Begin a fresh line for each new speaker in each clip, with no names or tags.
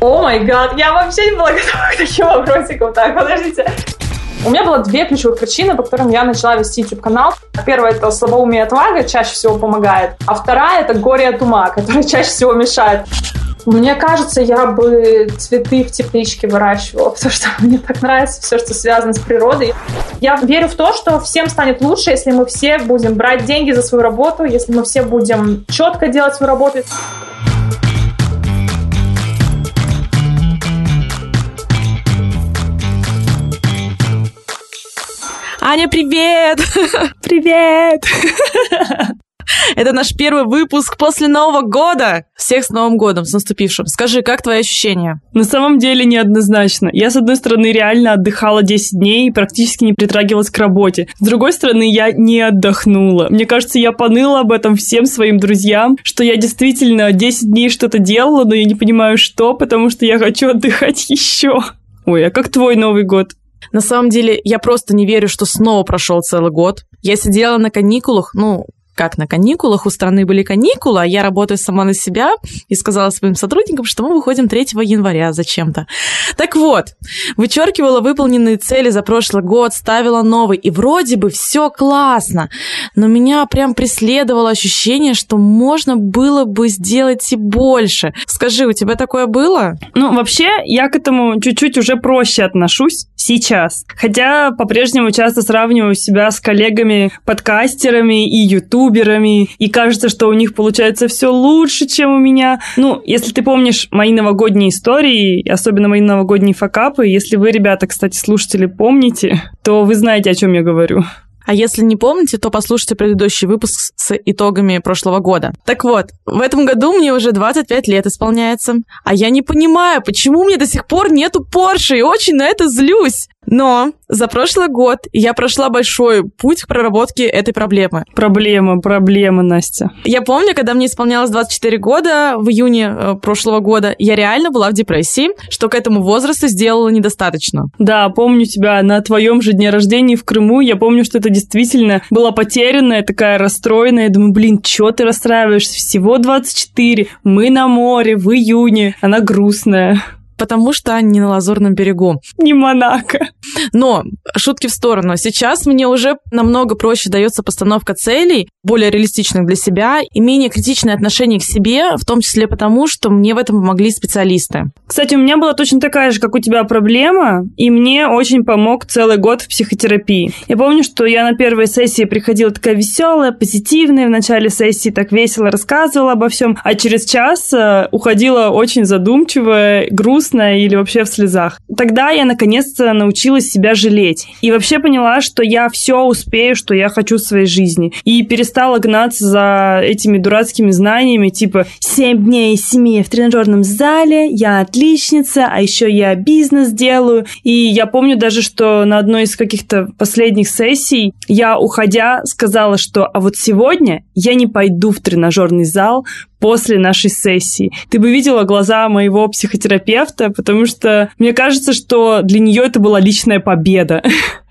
О май гад, я вообще не была готова к таким вопросикам. Так, подождите. У меня было две ключевых причины, по которым я начала вести YouTube-канал. Первая — это слабоумие и отвага, чаще всего помогает. А вторая — это горе от ума, которая чаще всего мешает. Мне кажется, я бы цветы в тепличке выращивала, потому что мне так нравится все, что связано с природой. Я верю в то, что всем станет лучше, если мы все будем брать деньги за свою работу, если мы все будем четко делать свою работу.
Аня, привет! Привет! Это наш первый выпуск после Нового года. Всех с Новым годом, с наступившим. Скажи, как твои ощущения?
На самом деле неоднозначно. Я, с одной стороны, реально отдыхала 10 дней и практически не притрагивалась к работе. С другой стороны, я не отдохнула. Мне кажется, я поныла об этом всем своим друзьям, что я действительно 10 дней что-то делала, но я не понимаю, что, потому что я хочу отдыхать еще. Ой, а как твой Новый год?
На самом деле, я просто не верю, что снова прошел целый год. Я сидела на каникулах, ну, как на каникулах, у страны были каникулы, а я работаю сама на себя и сказала своим сотрудникам, что мы выходим 3 января зачем-то. Так вот, вычеркивала выполненные цели за прошлый год, ставила новый, и вроде бы все классно, но меня прям преследовало ощущение, что можно было бы сделать и больше. Скажи, у тебя такое было?
Ну, вообще, я к этому чуть-чуть уже проще отношусь сейчас. Хотя по-прежнему часто сравниваю себя с коллегами-подкастерами и ютуберами, и кажется, что у них получается все лучше, чем у меня. Ну, если ты помнишь мои новогодние истории, особенно мои новогодние факапы, если вы, ребята, кстати, слушатели, помните, то вы знаете, о чем я говорю.
А если не помните, то послушайте предыдущий выпуск с итогами прошлого года. Так вот, в этом году мне уже 25 лет исполняется, а я не понимаю, почему мне до сих пор нету Порше, и очень на это злюсь. Но за прошлый год я прошла большой путь к проработке этой проблемы.
Проблема, проблема, Настя.
Я помню, когда мне исполнялось 24 года в июне э, прошлого года, я реально была в депрессии, что к этому возрасту сделала недостаточно.
Да, помню тебя на твоем же дне рождения в Крыму. Я помню, что это действительно была потерянная, такая расстроенная. Думаю, блин, чё ты расстраиваешься? Всего 24. Мы на море в июне. Она грустная
потому что они не на Лазурном берегу.
Не Монако.
Но, шутки в сторону, сейчас мне уже намного проще дается постановка целей, более реалистичных для себя, и менее критичное отношение к себе, в том числе потому, что мне в этом помогли специалисты.
Кстати, у меня была точно такая же, как у тебя, проблема, и мне очень помог целый год в психотерапии. Я помню, что я на первой сессии приходила такая веселая, позитивная, в начале сессии так весело рассказывала обо всем, а через час э, уходила очень задумчивая, грустная, грустная или вообще в слезах. Тогда я наконец-то научилась себя жалеть. И вообще поняла, что я все успею, что я хочу в своей жизни. И перестала гнаться за этими дурацкими знаниями, типа 7 дней из 7 в тренажерном зале, я отличница, а еще я бизнес делаю. И я помню даже, что на одной из каких-то последних сессий я, уходя, сказала, что а вот сегодня я не пойду в тренажерный зал, после нашей сессии. Ты бы видела глаза моего психотерапевта, потому что мне кажется, что для нее это была личная победа.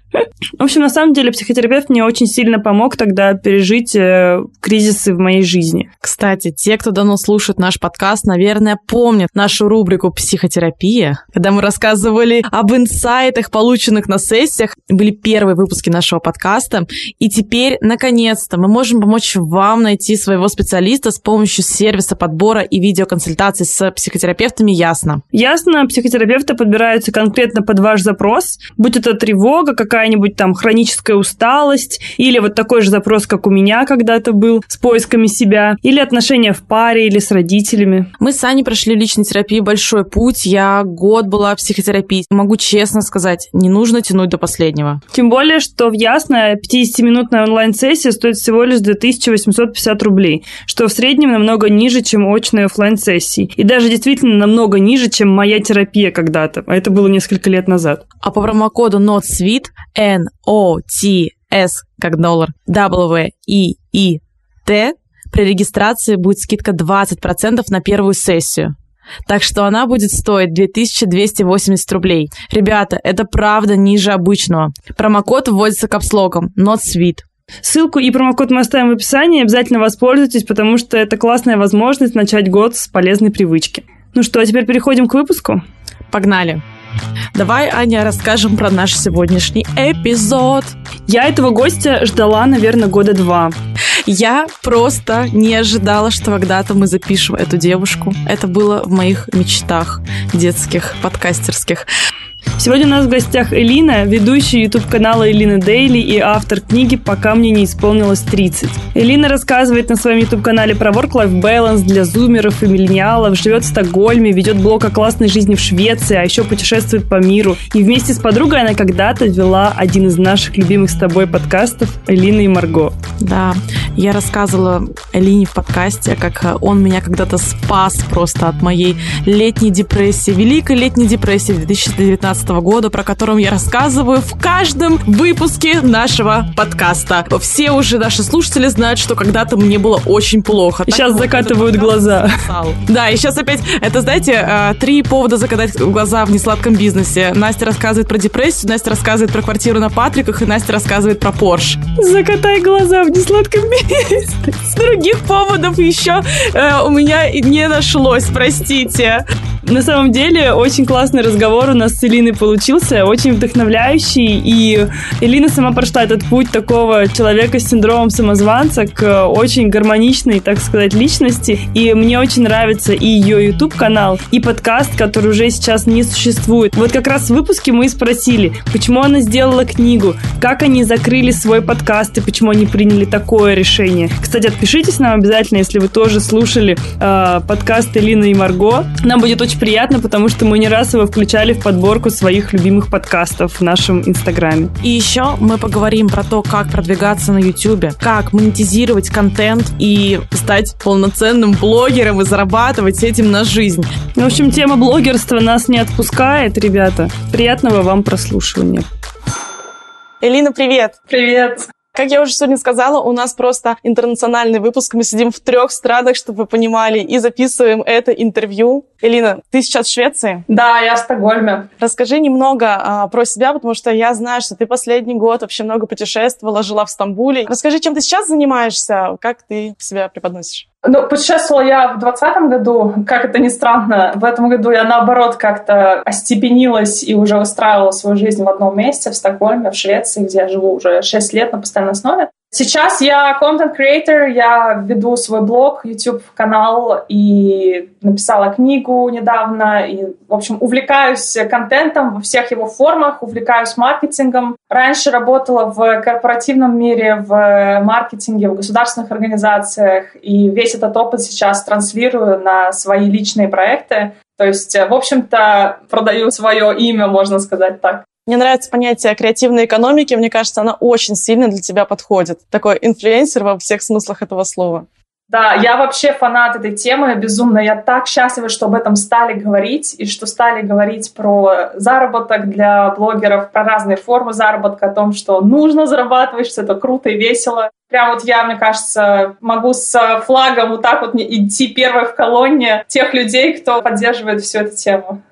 В общем, на самом деле, психотерапевт мне очень сильно помог тогда пережить э, кризисы в моей жизни.
Кстати, те, кто давно слушает наш подкаст, наверное, помнят нашу рубрику «Психотерапия», когда мы рассказывали об инсайтах, полученных на сессиях. Были первые выпуски нашего подкаста. И теперь, наконец-то, мы можем помочь вам найти своего специалиста с помощью сервиса подбора и видеоконсультаций с психотерапевтами «Ясно».
«Ясно» психотерапевты подбираются конкретно под ваш запрос, будь это тревога, какая какая-нибудь там хроническая усталость, или вот такой же запрос, как у меня когда-то был, с поисками себя, или отношения в паре, или с родителями.
Мы с Аней прошли личной терапии большой путь. Я год была в психотерапии. Могу честно сказать, не нужно тянуть до последнего.
Тем более, что в Ясно 50-минутная онлайн-сессия стоит всего лишь 2850 рублей, что в среднем намного ниже, чем очные офлайн сессии И даже действительно намного ниже, чем моя терапия когда-то. А это было несколько лет назад.
А по промокоду NOTSWEET N-O-T-S, как доллар, W-E-E-T, при регистрации будет скидка 20% на первую сессию. Так что она будет стоить 2280 рублей. Ребята, это правда ниже обычного. Промокод вводится капслогом Not Sweet.
Ссылку и промокод мы оставим в описании. Обязательно воспользуйтесь, потому что это классная возможность начать год с полезной привычки. Ну что, а теперь переходим к выпуску?
Погнали. Давай, Аня, расскажем про наш сегодняшний эпизод.
Я этого гостя ждала, наверное, года два.
Я просто не ожидала, что когда-то мы запишем эту девушку. Это было в моих мечтах детских, подкастерских.
Сегодня у нас в гостях Элина, ведущая YouTube-канала Элина Дейли и автор книги «Пока мне не исполнилось 30». Элина рассказывает на своем YouTube-канале про work-life balance для зумеров и миллениалов, живет в Стокгольме, ведет блог о классной жизни в Швеции, а еще путешествует по миру. И вместе с подругой она когда-то вела один из наших любимых с тобой подкастов «Элина и Марго».
Да, я рассказывала Элине в подкасте, как он меня когда-то спас просто от моей летней депрессии, великой летней депрессии 2019 2019 года, про котором я рассказываю в каждом выпуске нашего подкаста. Все уже наши слушатели знают, что когда-то мне было очень плохо.
И сейчас вот закатывают глаза.
Да, и сейчас опять, это, знаете, э, три повода закатать глаза в несладком бизнесе. Настя рассказывает про депрессию, Настя рассказывает про квартиру на Патриках, и Настя рассказывает про Порш.
Закатай глаза в несладком бизнесе.
С других поводов еще э, у меня не нашлось, простите.
На самом деле, очень классный разговор у нас с Элиной получился, очень вдохновляющий, и Элина сама прошла этот путь такого человека с синдромом самозванца к очень гармоничной, так сказать, личности, и мне очень нравится и ее YouTube-канал, и подкаст, который уже сейчас не существует. Вот как раз в выпуске мы и спросили, почему она сделала книгу, как они закрыли свой подкаст и почему они приняли такое решение. Кстати, отпишитесь нам обязательно, если вы тоже слушали э, подкаст Элины и Марго. Нам будет очень приятно, потому что мы не раз его включали в подборку своих любимых подкастов в нашем Инстаграме.
И еще мы поговорим про то, как продвигаться на YouTube, как монетизировать контент и стать полноценным блогером и зарабатывать этим на жизнь.
В общем, тема блогерства нас не отпускает, ребята. Приятного вам прослушивания.
Элина, привет!
Привет!
Как я уже сегодня сказала, у нас просто интернациональный выпуск. Мы сидим в трех странах, чтобы вы понимали, и записываем это интервью. Элина, ты сейчас в Швеции?
Да, я в Стокгольме.
Расскажи немного а, про себя, потому что я знаю, что ты последний год вообще много путешествовала, жила в Стамбуле. Расскажи, чем ты сейчас занимаешься, как ты себя преподносишь?
Ну, путешествовала я в 2020 году, как это ни странно. В этом году я, наоборот, как-то остепенилась и уже устраивала свою жизнь в одном месте, в Стокгольме, в Швеции, где я живу уже 6 лет на постоянной основе. Сейчас я контент-креатор, я веду свой блог, YouTube-канал и написала книгу недавно. И, в общем, увлекаюсь контентом во всех его формах, увлекаюсь маркетингом. Раньше работала в корпоративном мире, в маркетинге, в государственных организациях. И весь этот опыт сейчас транслирую на свои личные проекты. То есть, в общем-то, продаю свое имя, можно сказать так.
Мне нравится понятие креативной экономики. Мне кажется, она очень сильно для тебя подходит. Такой инфлюенсер во всех смыслах этого слова.
Да, я вообще фанат этой темы безумно. Я так счастлива, что об этом стали говорить, и что стали говорить про заработок для блогеров, про разные формы заработка, о том, что нужно зарабатывать, что это круто и весело. Прям вот я, мне кажется, могу с флагом вот так вот идти первой в колонне тех людей, кто поддерживает всю эту тему.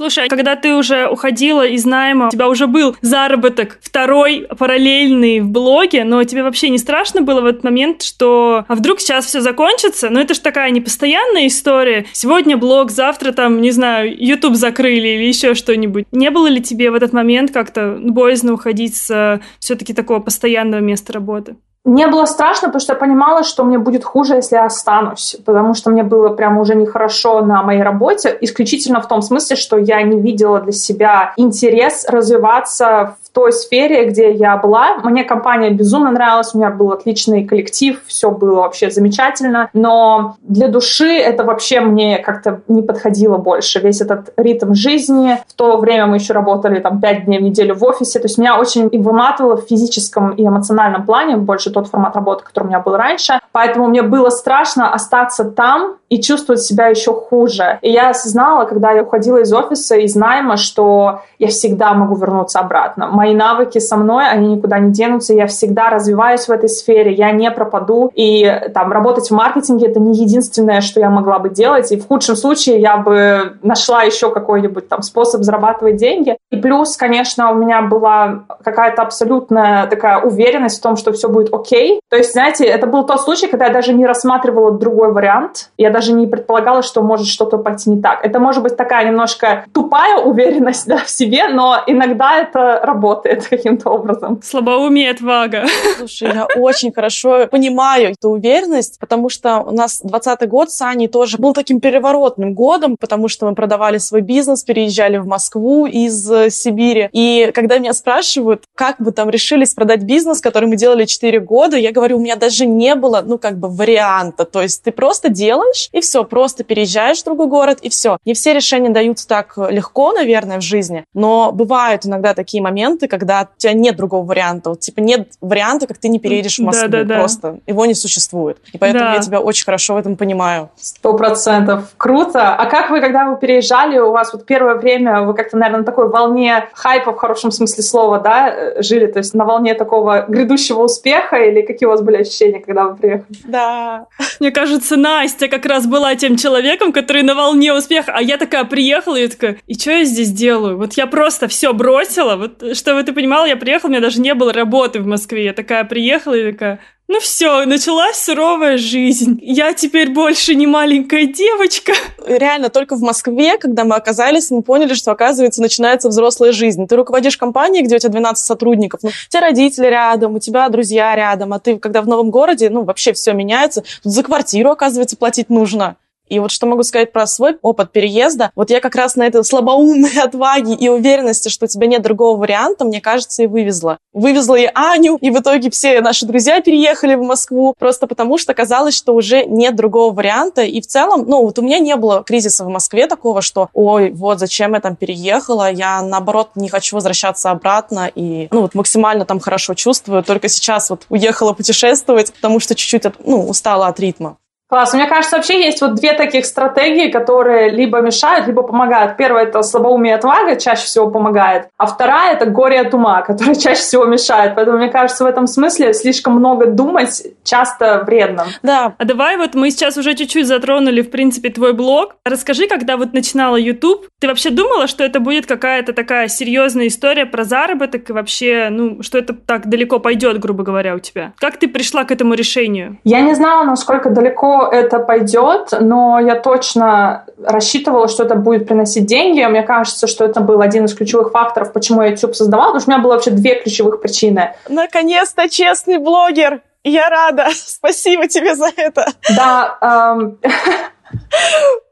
Слушай, а когда ты уже уходила из найма, у тебя уже был заработок второй параллельный в блоге, но тебе вообще не страшно было в этот момент, что а вдруг сейчас все закончится? Ну это же такая непостоянная история. Сегодня блог, завтра там, не знаю, YouTube закрыли или еще что-нибудь. Не было ли тебе в этот момент как-то боязно уходить с все-таки такого постоянного места работы?
Мне было страшно, потому что я понимала, что мне будет хуже, если я останусь, потому что мне было прямо уже нехорошо на моей работе, исключительно в том смысле, что я не видела для себя интерес развиваться в той сфере, где я была. Мне компания безумно нравилась, у меня был отличный коллектив, все было вообще замечательно, но для души это вообще мне как-то не подходило больше. Весь этот ритм жизни. В то время мы еще работали там пять дней в неделю в офисе, то есть меня очень и выматывало в физическом и эмоциональном плане, больше тот формат работы, который у меня был раньше. Поэтому мне было страшно остаться там и чувствовать себя еще хуже. И я осознала, когда я уходила из офиса, из найма, что я всегда могу вернуться обратно мои навыки со мной, они никуда не денутся, я всегда развиваюсь в этой сфере, я не пропаду, и там работать в маркетинге это не единственное, что я могла бы делать, и в худшем случае я бы нашла еще какой-нибудь там способ зарабатывать деньги. И плюс, конечно, у меня была какая-то абсолютная такая уверенность в том, что все будет окей. То есть, знаете, это был тот случай, когда я даже не рассматривала другой вариант, я даже не предполагала, что может что-то пойти не так. Это может быть такая немножко тупая уверенность да, в себе, но иногда это работает каким-то образом.
Слабоумие отвага.
Слушай, я очень хорошо понимаю эту уверенность, потому что у нас 20 год с Аней тоже был таким переворотным годом, потому что мы продавали свой бизнес, переезжали в Москву из э, Сибири. И когда меня спрашивают, как вы там решились продать бизнес, который мы делали 4 года, я говорю, у меня даже не было, ну, как бы варианта. То есть ты просто делаешь, и все, просто переезжаешь в другой город, и все. Не все решения даются так легко, наверное, в жизни, но бывают иногда такие моменты, когда у тебя нет другого варианта. Вот, типа нет варианта, как ты не переедешь в Москву. Да, да, да. Просто его не существует. И поэтому да. я тебя очень хорошо в этом понимаю.
Сто процентов. Круто. А как вы, когда вы переезжали, у вас вот первое время, вы как-то, наверное, на такой волне хайпа в хорошем смысле слова, да, э, жили? То есть на волне такого грядущего успеха или какие у вас были ощущения, когда вы приехали?
Да.
Мне кажется, Настя как раз была тем человеком, который на волне успеха, а я такая приехала и такая, и что я здесь делаю? Вот я просто все бросила, вот, чтобы ты понимала, я приехала, у меня даже не было работы в Москве, я такая приехала и такая, ну все, началась суровая жизнь. Я теперь больше не маленькая девочка.
Реально, только в Москве, когда мы оказались, мы поняли, что, оказывается, начинается взрослая жизнь. Ты руководишь компанией, где у тебя 12 сотрудников, ну, у тебя родители рядом, у тебя друзья рядом, а ты, когда в новом городе, ну, вообще все меняется. Тут за квартиру, оказывается, платить нужно. И вот что могу сказать про свой опыт переезда. Вот я как раз на этой слабоумной отваге и уверенности, что у тебя нет другого варианта, мне кажется, и вывезла. Вывезла и Аню, и в итоге все наши друзья переехали в Москву, просто потому что казалось, что уже нет другого варианта. И в целом, ну, вот у меня не было кризиса в Москве такого, что, ой, вот зачем я там переехала, я, наоборот, не хочу возвращаться обратно, и, ну, вот максимально там хорошо чувствую, только сейчас вот уехала путешествовать, потому что чуть-чуть, ну, устала от ритма.
Класс. Мне кажется, вообще есть вот две таких стратегии, которые либо мешают, либо помогают. Первая – это слабоумие и отвага, чаще всего помогает. А вторая – это горе от ума, которая чаще всего мешает. Поэтому, мне кажется, в этом смысле слишком много думать часто вредно.
Да. А давай вот мы сейчас уже чуть-чуть затронули, в принципе, твой блог. Расскажи, когда вот начинала YouTube, ты вообще думала, что это будет какая-то такая серьезная история про заработок и вообще, ну, что это так далеко пойдет, грубо говоря, у тебя? Как ты пришла к этому решению?
Я не знала, насколько далеко это пойдет, но я точно рассчитывала, что это будет приносить деньги. Мне кажется, что это был один из ключевых факторов, почему я YouTube создавала, потому что у меня было вообще две ключевых причины.
Наконец-то честный блогер! Я рада! Спасибо тебе за это!
Да, эм...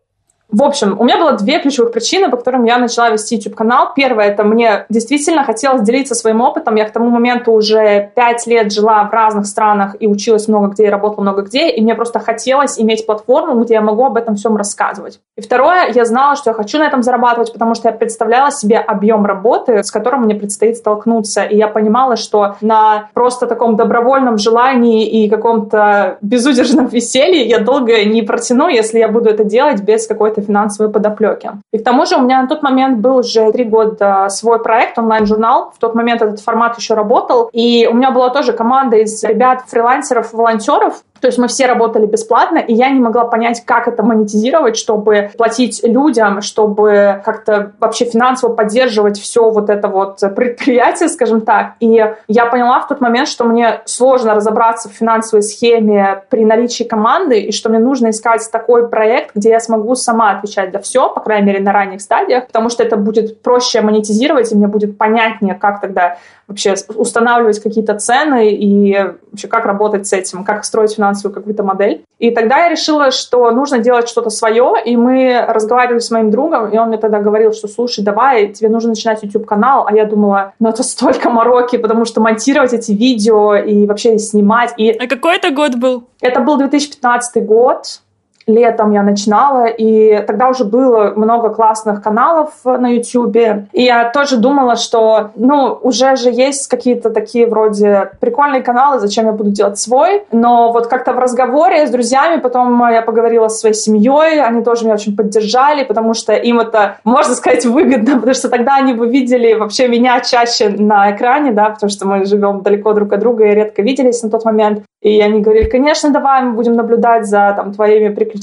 В общем, у меня было две ключевых причины, по которым я начала вести YouTube-канал. Первое, это мне действительно хотелось делиться своим опытом. Я к тому моменту уже пять лет жила в разных странах и училась много где, и работала много где, и мне просто хотелось иметь платформу, где я могу об этом всем рассказывать. И второе, я знала, что я хочу на этом зарабатывать, потому что я представляла себе объем работы, с которым мне предстоит столкнуться, и я понимала, что на просто таком добровольном желании и каком-то безудержном веселье я долго не протяну, если я буду это делать без какой-то какой-то финансовой подоплеки. И к тому же у меня на тот момент был уже три года свой проект, онлайн-журнал. В тот момент этот формат еще работал. И у меня была тоже команда из ребят, фрилансеров, волонтеров, то есть мы все работали бесплатно, и я не могла понять, как это монетизировать, чтобы платить людям, чтобы как-то вообще финансово поддерживать все вот это вот предприятие, скажем так. И я поняла в тот момент, что мне сложно разобраться в финансовой схеме при наличии команды, и что мне нужно искать такой проект, где я смогу сама отвечать за все, по крайней мере, на ранних стадиях, потому что это будет проще монетизировать, и мне будет понятнее, как тогда вообще устанавливать какие-то цены и вообще как работать с этим, как строить финансовую какую-то модель. И тогда я решила, что нужно делать что-то свое, и мы разговаривали с моим другом, и он мне тогда говорил, что слушай, давай, тебе нужно начинать YouTube-канал, а я думала, ну это столько мороки, потому что монтировать эти видео и вообще снимать. И...
А какой это год был?
Это был 2015 год, летом я начинала, и тогда уже было много классных каналов на YouTube. И я тоже думала, что, ну, уже же есть какие-то такие вроде прикольные каналы, зачем я буду делать свой. Но вот как-то в разговоре с друзьями потом я поговорила с своей семьей, они тоже меня очень поддержали, потому что им это, можно сказать, выгодно, потому что тогда они бы видели вообще меня чаще на экране, да, потому что мы живем далеко друг от друга и редко виделись на тот момент. И они говорили, конечно, давай мы будем наблюдать за там, твоими приключениями.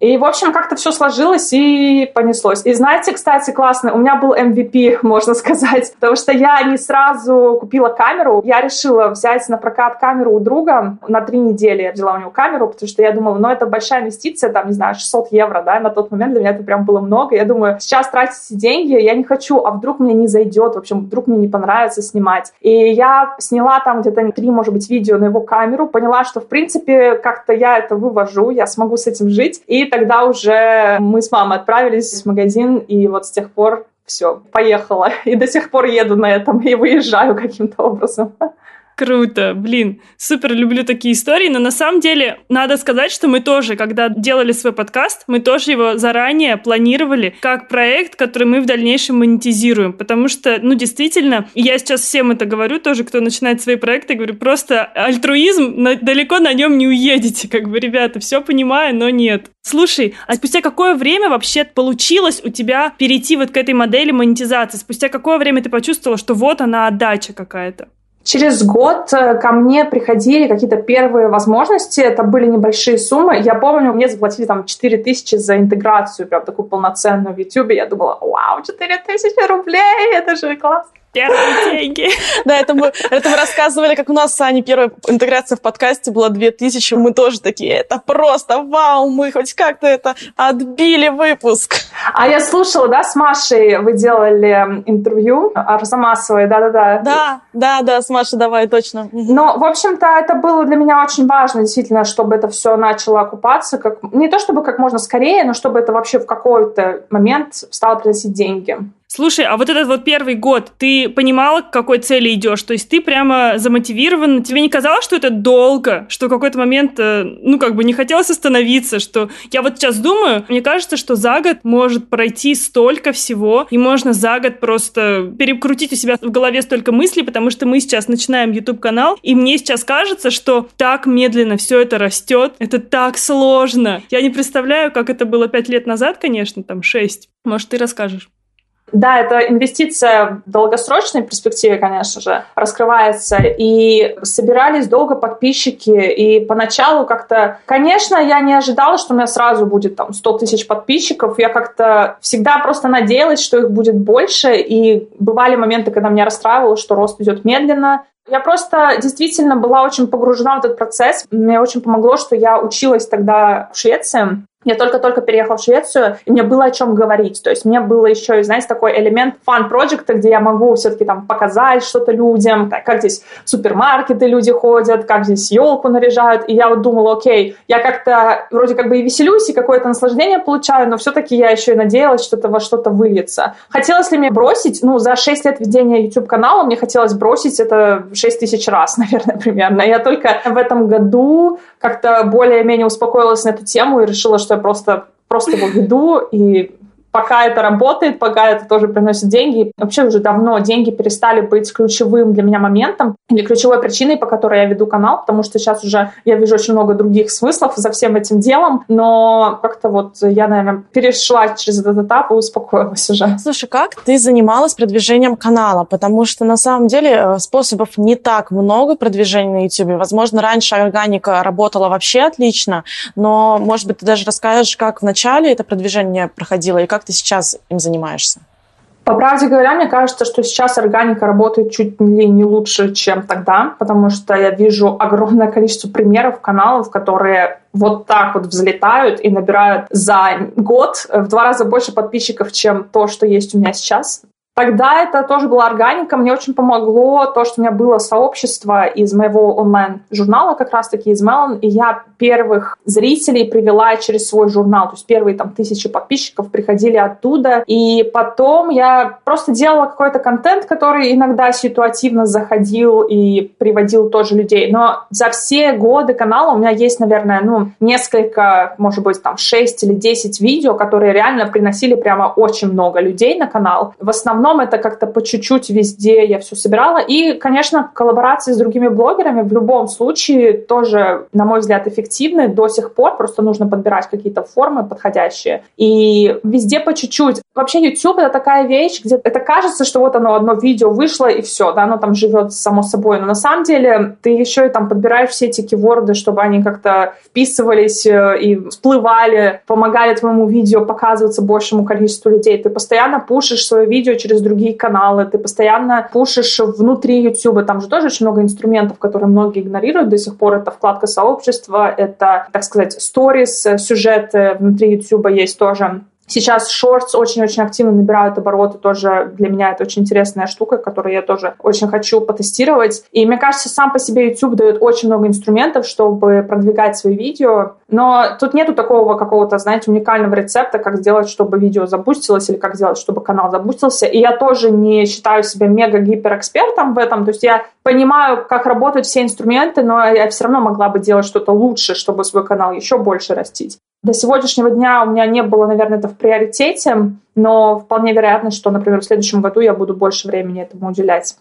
И, в общем, как-то все сложилось и понеслось. И знаете, кстати, классно, у меня был MVP, можно сказать, потому что я не сразу купила камеру. Я решила взять на прокат камеру у друга. На три недели я взяла у него камеру, потому что я думала, ну, это большая инвестиция, там, не знаю, 600 евро, да, на тот момент для меня это прям было много. Я думаю, сейчас тратить эти деньги я не хочу, а вдруг мне не зайдет, в общем, вдруг мне не понравится снимать. И я сняла там где-то три, может быть, видео на его камеру, поняла, что, в принципе, как-то я это вывожу, я смогу с этим жить. И тогда уже мы с мамой отправились в магазин, и вот с тех пор все, поехала. И до сих пор еду на этом и выезжаю каким-то образом.
Круто, блин, супер люблю такие истории, но на самом деле надо сказать, что мы тоже, когда делали свой подкаст, мы тоже его заранее планировали как проект, который мы в дальнейшем монетизируем, потому что, ну, действительно, я сейчас всем это говорю, тоже, кто начинает свои проекты, говорю, просто альтруизм, на, далеко на нем не уедете, как бы, ребята, все понимаю, но нет. Слушай, а спустя какое время вообще получилось у тебя перейти вот к этой модели монетизации? Спустя какое время ты почувствовала, что вот она отдача какая-то?
Через год э, ко мне приходили какие-то первые возможности, это были небольшие суммы. Я помню, мне заплатили там 4 тысячи за интеграцию, прям такую полноценную в YouTube. Я думала, вау, 4 тысячи рублей, это же классно
первые деньги.
Да, это мы, это мы рассказывали, как у нас с Аней первая интеграция в подкасте была 2000. Мы тоже такие, это просто вау, мы хоть как-то это отбили выпуск.
А я слушала, да, с Машей вы делали интервью Арзамасовой, да-да-да.
Да, да, да, с Машей давай, точно.
Ну, в общем-то, это было для меня очень важно, действительно, чтобы это все начало окупаться, как, не то чтобы как можно скорее, но чтобы это вообще в какой-то момент стало приносить деньги.
Слушай, а вот этот вот первый год, ты понимала, к какой цели идешь? То есть ты прямо замотивирован? Тебе не казалось, что это долго? Что в какой-то момент, э, ну, как бы не хотелось остановиться? Что я вот сейчас думаю, мне кажется, что за год может пройти столько всего, и можно за год просто перекрутить у себя в голове столько мыслей, потому что мы сейчас начинаем YouTube-канал, и мне сейчас кажется, что так медленно все это растет, это так сложно. Я не представляю, как это было пять лет назад, конечно, там шесть. Может, ты расскажешь?
Да, это инвестиция в долгосрочной перспективе, конечно же, раскрывается. И собирались долго подписчики. И поначалу как-то... Конечно, я не ожидала, что у меня сразу будет там 100 тысяч подписчиков. Я как-то всегда просто надеялась, что их будет больше. И бывали моменты, когда меня расстраивало, что рост идет медленно. Я просто действительно была очень погружена в этот процесс. Мне очень помогло, что я училась тогда в Швеции. Я только-только переехала в Швецию, и мне было о чем говорить. То есть мне было еще, знаете, такой элемент фан-проекта, где я могу все-таки там показать что-то людям, как здесь супермаркеты люди ходят, как здесь елку наряжают. И я вот думала, окей, я как-то вроде как бы и веселюсь, и какое-то наслаждение получаю, но все-таки я еще и надеялась, что это во что-то выльется. Хотелось ли мне бросить? Ну, за 6 лет ведения YouTube-канала мне хотелось бросить это 6 тысяч раз, наверное, примерно. Я только в этом году как-то более-менее успокоилась на эту тему и решила, что просто, просто его веду, и пока это работает, пока это тоже приносит деньги. Вообще уже давно деньги перестали быть ключевым для меня моментом или ключевой причиной, по которой я веду канал, потому что сейчас уже я вижу очень много других смыслов за всем этим делом, но как-то вот я, наверное, перешла через этот этап и успокоилась уже.
Слушай, как ты занималась продвижением канала? Потому что на самом деле э, способов не так много продвижения на YouTube. Возможно, раньше органика работала вообще отлично, но, может быть, ты даже расскажешь, как в начале это продвижение проходило и как ты сейчас им занимаешься?
По правде говоря, мне кажется, что сейчас органика работает чуть ли не лучше, чем тогда, потому что я вижу огромное количество примеров каналов, которые вот так вот взлетают и набирают за год в два раза больше подписчиков, чем то, что есть у меня сейчас. Тогда это тоже была органика. Мне очень помогло то, что у меня было сообщество из моего онлайн-журнала, как раз-таки из Melon, и я первых зрителей привела через свой журнал. То есть первые там тысячи подписчиков приходили оттуда. И потом я просто делала какой-то контент, который иногда ситуативно заходил и приводил тоже людей. Но за все годы канала у меня есть, наверное, ну, несколько, может быть, там 6 или 10 видео, которые реально приносили прямо очень много людей на канал. В основном основном это как-то по чуть-чуть везде я все собирала. И, конечно, коллаборации с другими блогерами в любом случае тоже, на мой взгляд, эффективны до сих пор. Просто нужно подбирать какие-то формы подходящие. И везде по чуть-чуть. Вообще YouTube — это такая вещь, где это кажется, что вот оно одно видео вышло, и все, да, оно там живет само собой. Но на самом деле ты еще и там подбираешь все эти киворды, чтобы они как-то вписывались э, и всплывали, помогали твоему видео показываться большему количеству людей. Ты постоянно пушишь свое видео через через другие каналы, ты постоянно пушишь внутри YouTube. Там же тоже очень много инструментов, которые многие игнорируют до сих пор. Это вкладка сообщества, это, так сказать, сторис, сюжеты внутри YouTube есть тоже. Сейчас шортс очень-очень активно набирают обороты, тоже для меня это очень интересная штука, которую я тоже очень хочу потестировать. И мне кажется, сам по себе YouTube дает очень много инструментов, чтобы продвигать свои видео, но тут нету такого какого-то, знаете, уникального рецепта, как сделать, чтобы видео запустилось или как сделать, чтобы канал запустился. И я тоже не считаю себя мега-гиперэкспертом в этом, то есть я понимаю, как работают все инструменты, но я все равно могла бы делать что-то лучше, чтобы свой канал еще больше растить. До сегодняшнего дня у меня не было, наверное, это в приоритете, но вполне вероятно, что, например, в следующем году я буду больше времени этому уделять.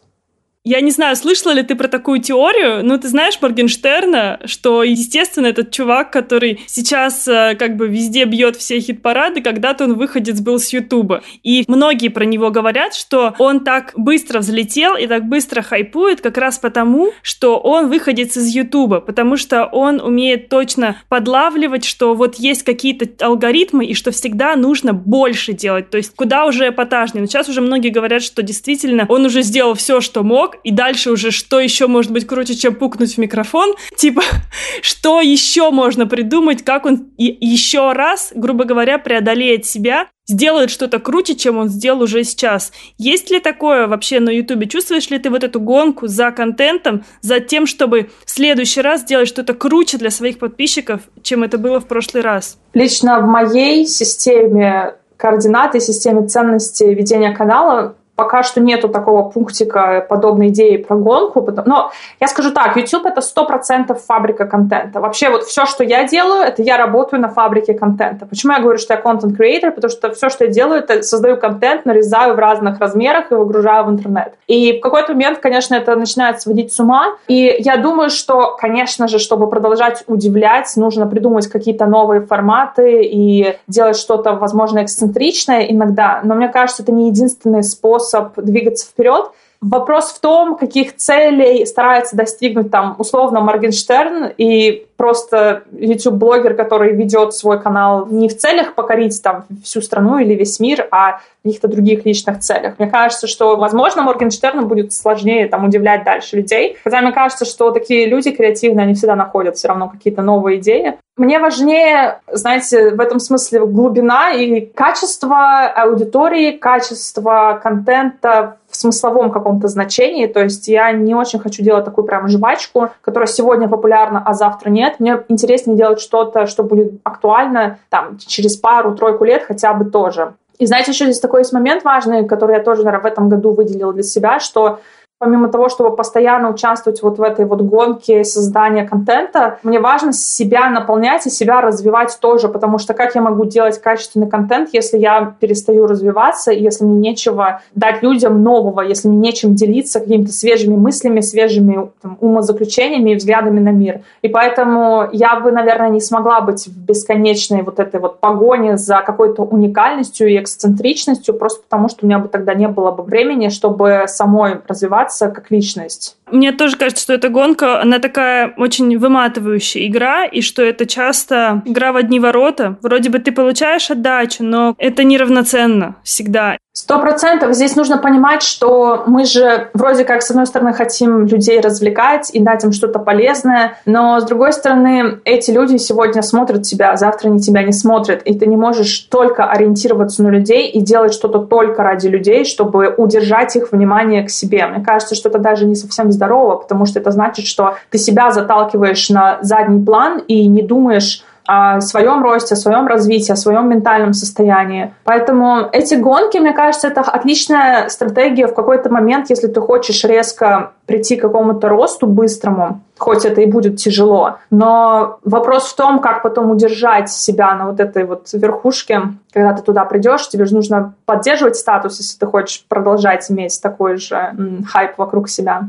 Я не знаю, слышала ли ты про такую теорию, но ты знаешь Моргенштерна, что, естественно, этот чувак, который сейчас э, как бы везде бьет все хит-парады, когда-то он выходец был с Ютуба. И многие про него говорят, что он так быстро взлетел и так быстро хайпует как раз потому, что он выходец из Ютуба, потому что он умеет точно подлавливать, что вот есть какие-то алгоритмы и что всегда нужно больше делать, то есть куда уже эпатажнее. Но сейчас уже многие говорят, что действительно он уже сделал все, что мог, и дальше уже что еще может быть круче, чем пукнуть в микрофон, типа, что еще можно придумать, как он и еще раз, грубо говоря, преодолеет себя, сделает что-то круче, чем он сделал уже сейчас. Есть ли такое вообще на Ютубе? Чувствуешь ли ты вот эту гонку за контентом, за тем, чтобы в следующий раз сделать что-то круче для своих подписчиков, чем это было в прошлый раз?
Лично в моей системе координаты, системе ценностей ведения канала пока что нету такого пунктика подобной идеи про гонку. Но я скажу так, YouTube это сто процентов фабрика контента. Вообще вот все, что я делаю, это я работаю на фабрике контента. Почему я говорю, что я контент-креатор? Потому что все, что я делаю, это создаю контент, нарезаю в разных размерах и выгружаю в интернет. И в какой-то момент, конечно, это начинает сводить с ума. И я думаю, что, конечно же, чтобы продолжать удивлять, нужно придумать какие-то новые форматы и делать что-то, возможно, эксцентричное иногда. Но мне кажется, это не единственный способ способ двигаться вперед. Вопрос в том, каких целей старается достигнуть там условно Моргенштерн и просто YouTube-блогер, который ведет свой канал не в целях покорить там всю страну или весь мир, а в каких-то других личных целях. Мне кажется, что, возможно, Моргенштерну будет сложнее там удивлять дальше людей. Хотя мне кажется, что такие люди креативные, они всегда находят все равно какие-то новые идеи. Мне важнее, знаете, в этом смысле глубина и качество аудитории, качество контента в смысловом каком-то значении. То есть я не очень хочу делать такую прям жвачку, которая сегодня популярна, а завтра нет. Мне интереснее делать что-то, что будет актуально там через пару-тройку лет хотя бы тоже. И знаете, еще здесь такой есть момент важный, который я тоже, наверное, в этом году выделила для себя, что помимо того, чтобы постоянно участвовать вот в этой вот гонке создания контента, мне важно себя наполнять и себя развивать тоже, потому что как я могу делать качественный контент, если я перестаю развиваться, если мне нечего дать людям нового, если мне нечем делиться какими-то свежими мыслями, свежими там, умозаключениями и взглядами на мир. И поэтому я бы, наверное, не смогла быть в бесконечной вот этой вот погоне за какой-то уникальностью и эксцентричностью, просто потому что у меня бы тогда не было бы времени, чтобы самой развиваться развиваться как личность.
Мне тоже кажется, что эта гонка, она такая очень выматывающая игра, и что это часто игра в одни ворота. Вроде бы ты получаешь отдачу, но это неравноценно всегда.
Сто процентов. Здесь нужно понимать, что мы же вроде как, с одной стороны, хотим людей развлекать и дать им что-то полезное, но, с другой стороны, эти люди сегодня смотрят тебя, а завтра они тебя не смотрят, и ты не можешь только ориентироваться на людей и делать что-то только ради людей, чтобы удержать их внимание к себе. Мне кажется, что это даже не совсем здорово, потому что это значит, что ты себя заталкиваешь на задний план и не думаешь о своем росте, о своем развитии, о своем ментальном состоянии. Поэтому эти гонки, мне кажется, это отличная стратегия в какой-то момент, если ты хочешь резко прийти к какому-то росту быстрому, хоть это и будет тяжело. Но вопрос в том, как потом удержать себя на вот этой вот верхушке, когда ты туда придешь, тебе же нужно поддерживать статус, если ты хочешь продолжать иметь такой же хайп вокруг себя.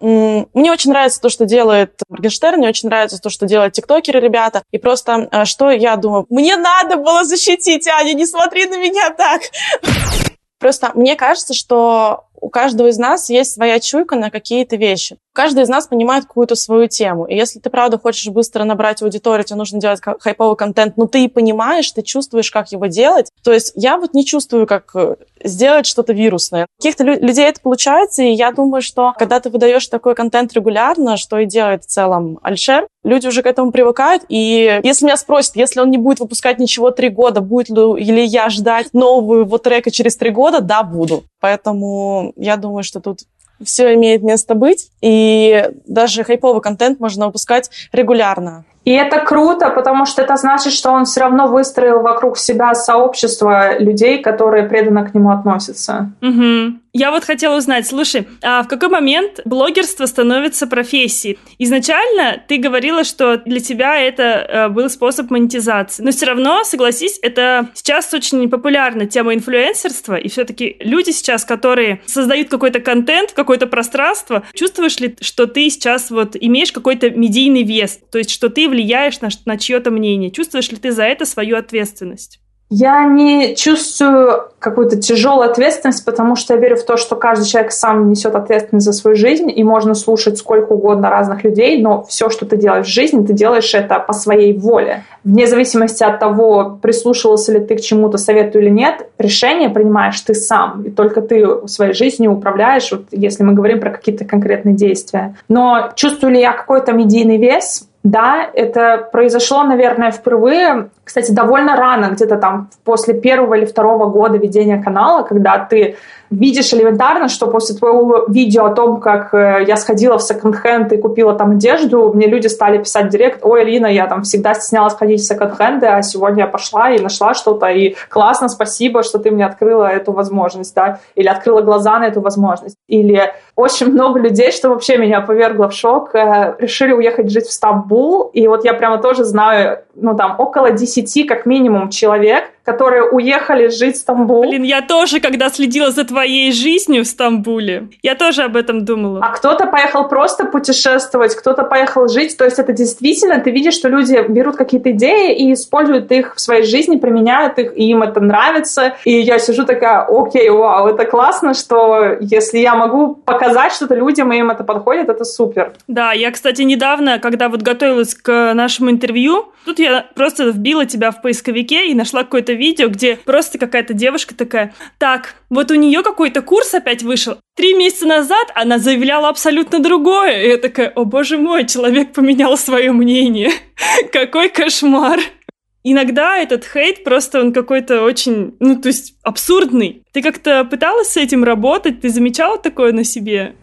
Мне очень нравится то, что делает Моргенштерн, мне очень нравится то, что делают тиктокеры ребята. И просто э, что я думаю, мне надо было защитить Аня, не смотри на меня так. Просто мне кажется, что у каждого из нас есть своя чуйка на какие-то вещи. Каждый из нас понимает какую-то свою тему. И если ты, правда, хочешь быстро набрать аудиторию, тебе нужно делать хайповый контент, но ты и понимаешь, ты чувствуешь, как его делать. То есть я вот не чувствую, как э, сделать что-то вирусное. У каких-то лю- людей это получается, и я думаю, что когда ты выдаешь такой контент регулярно, что и делает в целом Альшер, люди уже к этому привыкают. И если меня спросят, если он не будет выпускать ничего три года, будет ли или я ждать новую вот трека через три года, да, буду. Поэтому я думаю, что тут все имеет место быть, и даже хайповый контент можно выпускать регулярно.
И это круто, потому что это значит, что он все равно выстроил вокруг себя сообщество людей, которые преданно к нему относятся.
Угу. Я вот хотела узнать, слушай, а в какой момент блогерство становится профессией? Изначально ты говорила, что для тебя это э, был способ монетизации, но все равно, согласись, это сейчас очень популярна тема инфлюенсерства, и все-таки люди сейчас, которые создают какой-то контент, какое-то пространство, чувствуешь ли, что ты сейчас вот имеешь какой-то медийный вес, то есть что ты влияешь на, на чье-то мнение? Чувствуешь ли ты за это свою ответственность?
Я не чувствую какую-то тяжелую ответственность, потому что я верю в то, что каждый человек сам несет ответственность за свою жизнь, и можно слушать сколько угодно разных людей, но все, что ты делаешь в жизни, ты делаешь это по своей воле. Вне зависимости от того, прислушивался ли ты к чему-то совету или нет, решение принимаешь ты сам, и только ты своей жизнью управляешь, вот если мы говорим про какие-то конкретные действия. Но чувствую ли я какой-то медийный вес? Да, это произошло, наверное, впервые, кстати, довольно рано, где-то там после первого или второго года ведения канала, когда ты видишь элементарно, что после твоего видео о том, как э, я сходила в секонд-хенд и купила там одежду, мне люди стали писать директ, ой, Алина, я там всегда стеснялась ходить в секонд-хенды, а сегодня я пошла и нашла что-то, и классно, спасибо, что ты мне открыла эту возможность, да, или открыла глаза на эту возможность. Или очень много людей, что вообще меня повергло в шок, э, решили уехать жить в Стамбул, и вот я прямо тоже знаю, ну там, около 10 как минимум человек, которые уехали жить в Стамбул.
Блин, я тоже, когда следила за твоей жизнью в Стамбуле, я тоже об этом думала.
А кто-то поехал просто путешествовать, кто-то поехал жить. То есть это действительно, ты видишь, что люди берут какие-то идеи и используют их в своей жизни, применяют их, и им это нравится. И я сижу такая, окей, вау, это классно, что если я могу показать что-то людям, и им это подходит, это супер.
Да, я, кстати, недавно, когда вот готовилась к нашему интервью, тут я просто вбила тебя в поисковике и нашла какое-то видео, где просто какая-то девушка такая, так, вот у нее какой-то курс опять вышел. Три месяца назад она заявляла абсолютно другое. И я такая, о боже мой, человек поменял свое мнение. Какой кошмар. Иногда этот хейт просто он какой-то очень, ну, то есть абсурдный. Ты как-то пыталась с этим работать? Ты замечала такое на себе?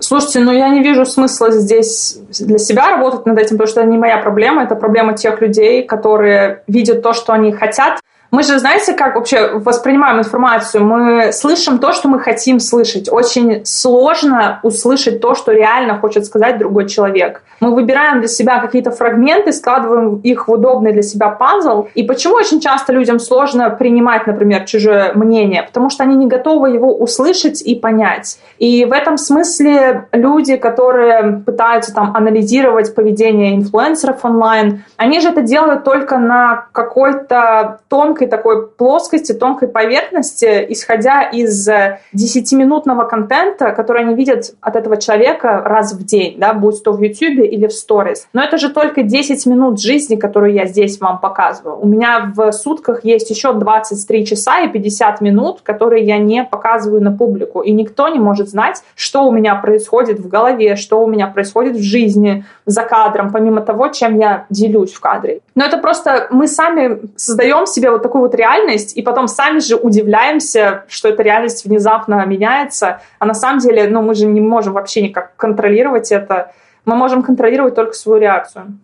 Слушайте, ну я не вижу смысла здесь для себя работать над этим, потому что это не моя проблема, это проблема тех людей, которые видят то, что они хотят, мы же, знаете, как вообще воспринимаем информацию? Мы слышим то, что мы хотим слышать. Очень сложно услышать то, что реально хочет сказать другой человек. Мы выбираем для себя какие-то фрагменты, складываем их в удобный для себя пазл. И почему очень часто людям сложно принимать, например, чужое мнение? Потому что они не готовы его услышать и понять. И в этом смысле люди, которые пытаются там анализировать поведение инфлюенсеров онлайн, они же это делают только на какой-то тонкой тонкой такой плоскости, тонкой поверхности, исходя из 10-минутного контента, который они видят от этого человека раз в день, да, будь то в YouTube или в Stories. Но это же только 10 минут жизни, которую я здесь вам показываю. У меня в сутках есть еще 23 часа и 50 минут, которые я не показываю на публику. И никто не может знать, что у меня происходит в голове, что у меня происходит в жизни за кадром, помимо того, чем я делюсь в кадре. Но это просто мы сами создаем себе вот такую вот реальность, и потом сами же удивляемся, что эта реальность внезапно меняется. А на самом деле, ну, мы же не можем вообще никак контролировать это. Мы можем контролировать только свою реакцию.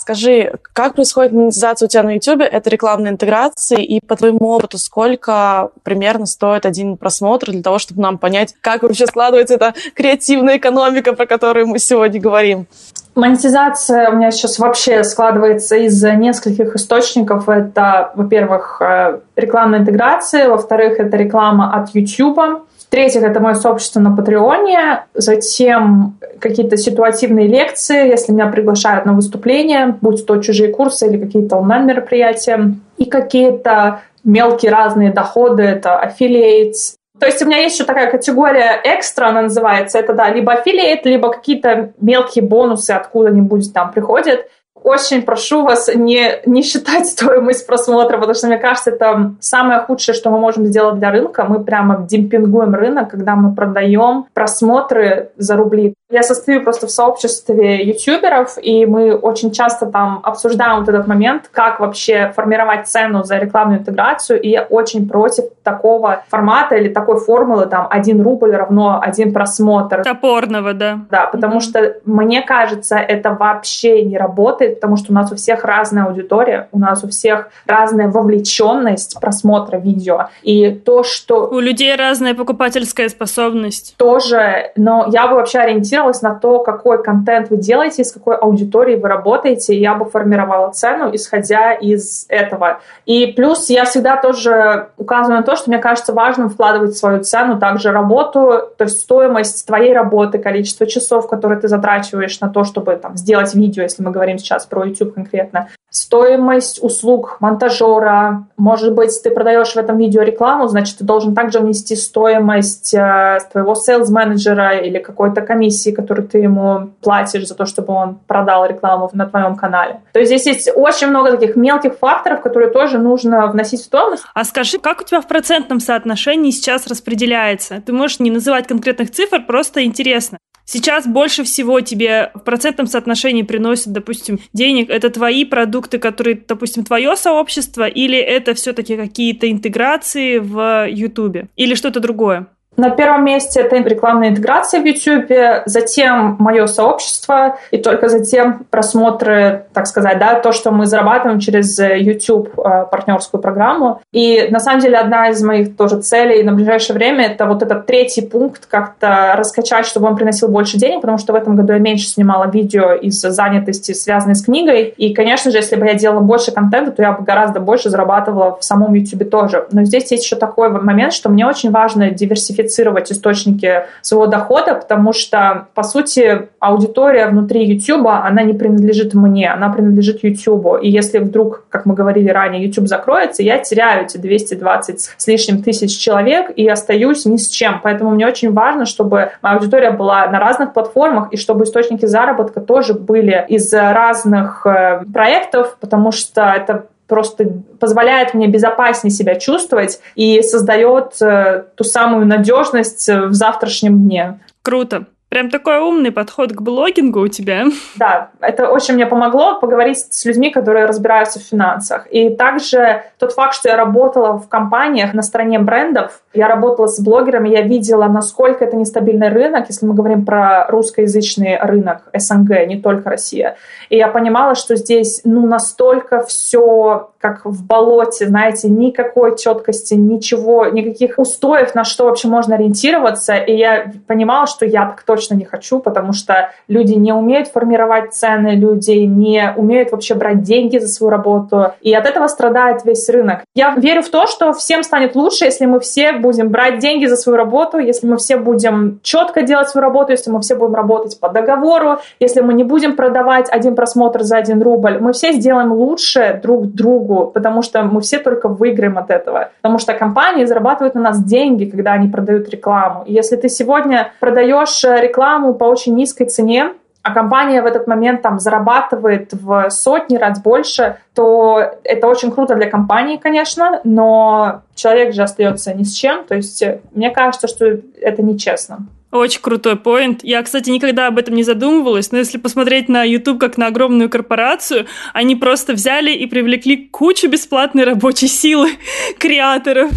Скажи, как происходит монетизация у тебя на YouTube? Это рекламные интеграции, и по твоему опыту, сколько примерно стоит один просмотр для того, чтобы нам понять, как вообще складывается эта креативная экономика, про которую мы сегодня говорим?
Монетизация у меня сейчас вообще складывается из нескольких источников. Это, во-первых, э, рекламная интеграция, во-вторых, это реклама от YouTube, в-третьих, это мое сообщество на Патреоне. Затем какие-то ситуативные лекции, если меня приглашают на выступление, будь то чужие курсы или какие-то онлайн-мероприятия. И какие-то мелкие разные доходы, это affiliates. То есть у меня есть еще такая категория экстра, она называется. Это, да, либо affiliate, либо какие-то мелкие бонусы откуда-нибудь там приходят очень прошу вас не, не считать стоимость просмотра, потому что, мне кажется, это самое худшее, что мы можем сделать для рынка. Мы прямо демпингуем рынок, когда мы продаем просмотры за рубли. Я состою просто в сообществе ютуберов, и мы очень часто там обсуждаем вот этот момент, как вообще формировать цену за рекламную интеграцию, и я очень против такого формата или такой формулы, там, один рубль равно один просмотр.
Топорного, да.
Да, потому mm-hmm. что, мне кажется, это вообще не работает, потому что у нас у всех разная аудитория, у нас у всех разная вовлеченность просмотра видео, и то, что...
У людей разная покупательская способность.
Тоже, но я бы вообще ориентировалась ориентировалась на то, какой контент вы делаете, с какой аудиторией вы работаете, и я бы формировала цену, исходя из этого. И плюс я всегда тоже указываю на то, что мне кажется важным вкладывать в свою цену также работу, то есть стоимость твоей работы, количество часов, которые ты затрачиваешь на то, чтобы там, сделать видео, если мы говорим сейчас про YouTube конкретно, стоимость услуг монтажера. Может быть, ты продаешь в этом видео рекламу, значит, ты должен также внести стоимость э, твоего сейлс-менеджера или какой-то комиссии, которую ты ему платишь за то, чтобы он продал рекламу на твоем канале. То есть здесь есть очень много таких мелких факторов, которые тоже нужно вносить в стоимость.
А скажи, как у тебя в процентном соотношении сейчас распределяется? Ты можешь не называть конкретных цифр, просто интересно. Сейчас больше всего тебе в процентном соотношении приносят, допустим, денег. Это твои продукты, которые, допустим, твое сообщество, или это все-таки какие-то интеграции в Ютубе, или что-то другое?
На первом месте это рекламная интеграция в YouTube, затем мое сообщество, и только затем просмотры, так сказать, да, то, что мы зарабатываем через YouTube э, партнерскую программу. И на самом деле одна из моих тоже целей на ближайшее время это вот этот третий пункт, как-то раскачать, чтобы он приносил больше денег, потому что в этом году я меньше снимала видео из занятости, связанной с книгой. И, конечно же, если бы я делала больше контента, то я бы гораздо больше зарабатывала в самом YouTube тоже. Но здесь есть еще такой момент, что мне очень важно диверсифицировать диверсифицировать источники своего дохода, потому что, по сути, аудитория внутри YouTube, она не принадлежит мне, она принадлежит YouTube. И если вдруг, как мы говорили ранее, YouTube закроется, я теряю эти 220 с лишним тысяч человек и остаюсь ни с чем. Поэтому мне очень важно, чтобы моя аудитория была на разных платформах и чтобы источники заработка тоже были из разных э, проектов, потому что это просто позволяет мне безопаснее себя чувствовать и создает э, ту самую надежность в завтрашнем дне.
Круто. Прям такой умный подход к блогингу у тебя.
Да, это очень мне помогло поговорить с людьми, которые разбираются в финансах. И также тот факт, что я работала в компаниях на стороне брендов, я работала с блогерами, я видела, насколько это нестабильный рынок, если мы говорим про русскоязычный рынок СНГ, не только Россия. И я понимала, что здесь ну настолько все как в болоте, знаете, никакой четкости, ничего, никаких устоев, на что вообще можно ориентироваться. И я понимала, что я так точно не хочу, потому что люди не умеют формировать цены, люди не умеют вообще брать деньги за свою работу, и от этого страдает весь рынок. Я верю в то, что всем станет лучше, если мы все будем брать деньги за свою работу, если мы все будем четко делать свою работу, если мы все будем работать по договору, если мы не будем продавать один просмотр за один рубль, мы все сделаем лучше друг другу, потому что мы все только выиграем от этого. Потому что компании зарабатывают на нас деньги, когда они продают рекламу. И если ты сегодня продаешь рекламу по очень низкой цене, а компания в этот момент там зарабатывает в сотни раз больше, то это очень круто для компании, конечно, но человек же остается ни с чем. То есть мне кажется, что это нечестно.
Очень крутой поинт. Я, кстати, никогда об этом не задумывалась, но если посмотреть на YouTube как на огромную корпорацию, они просто взяли и привлекли кучу бесплатной рабочей силы креаторов.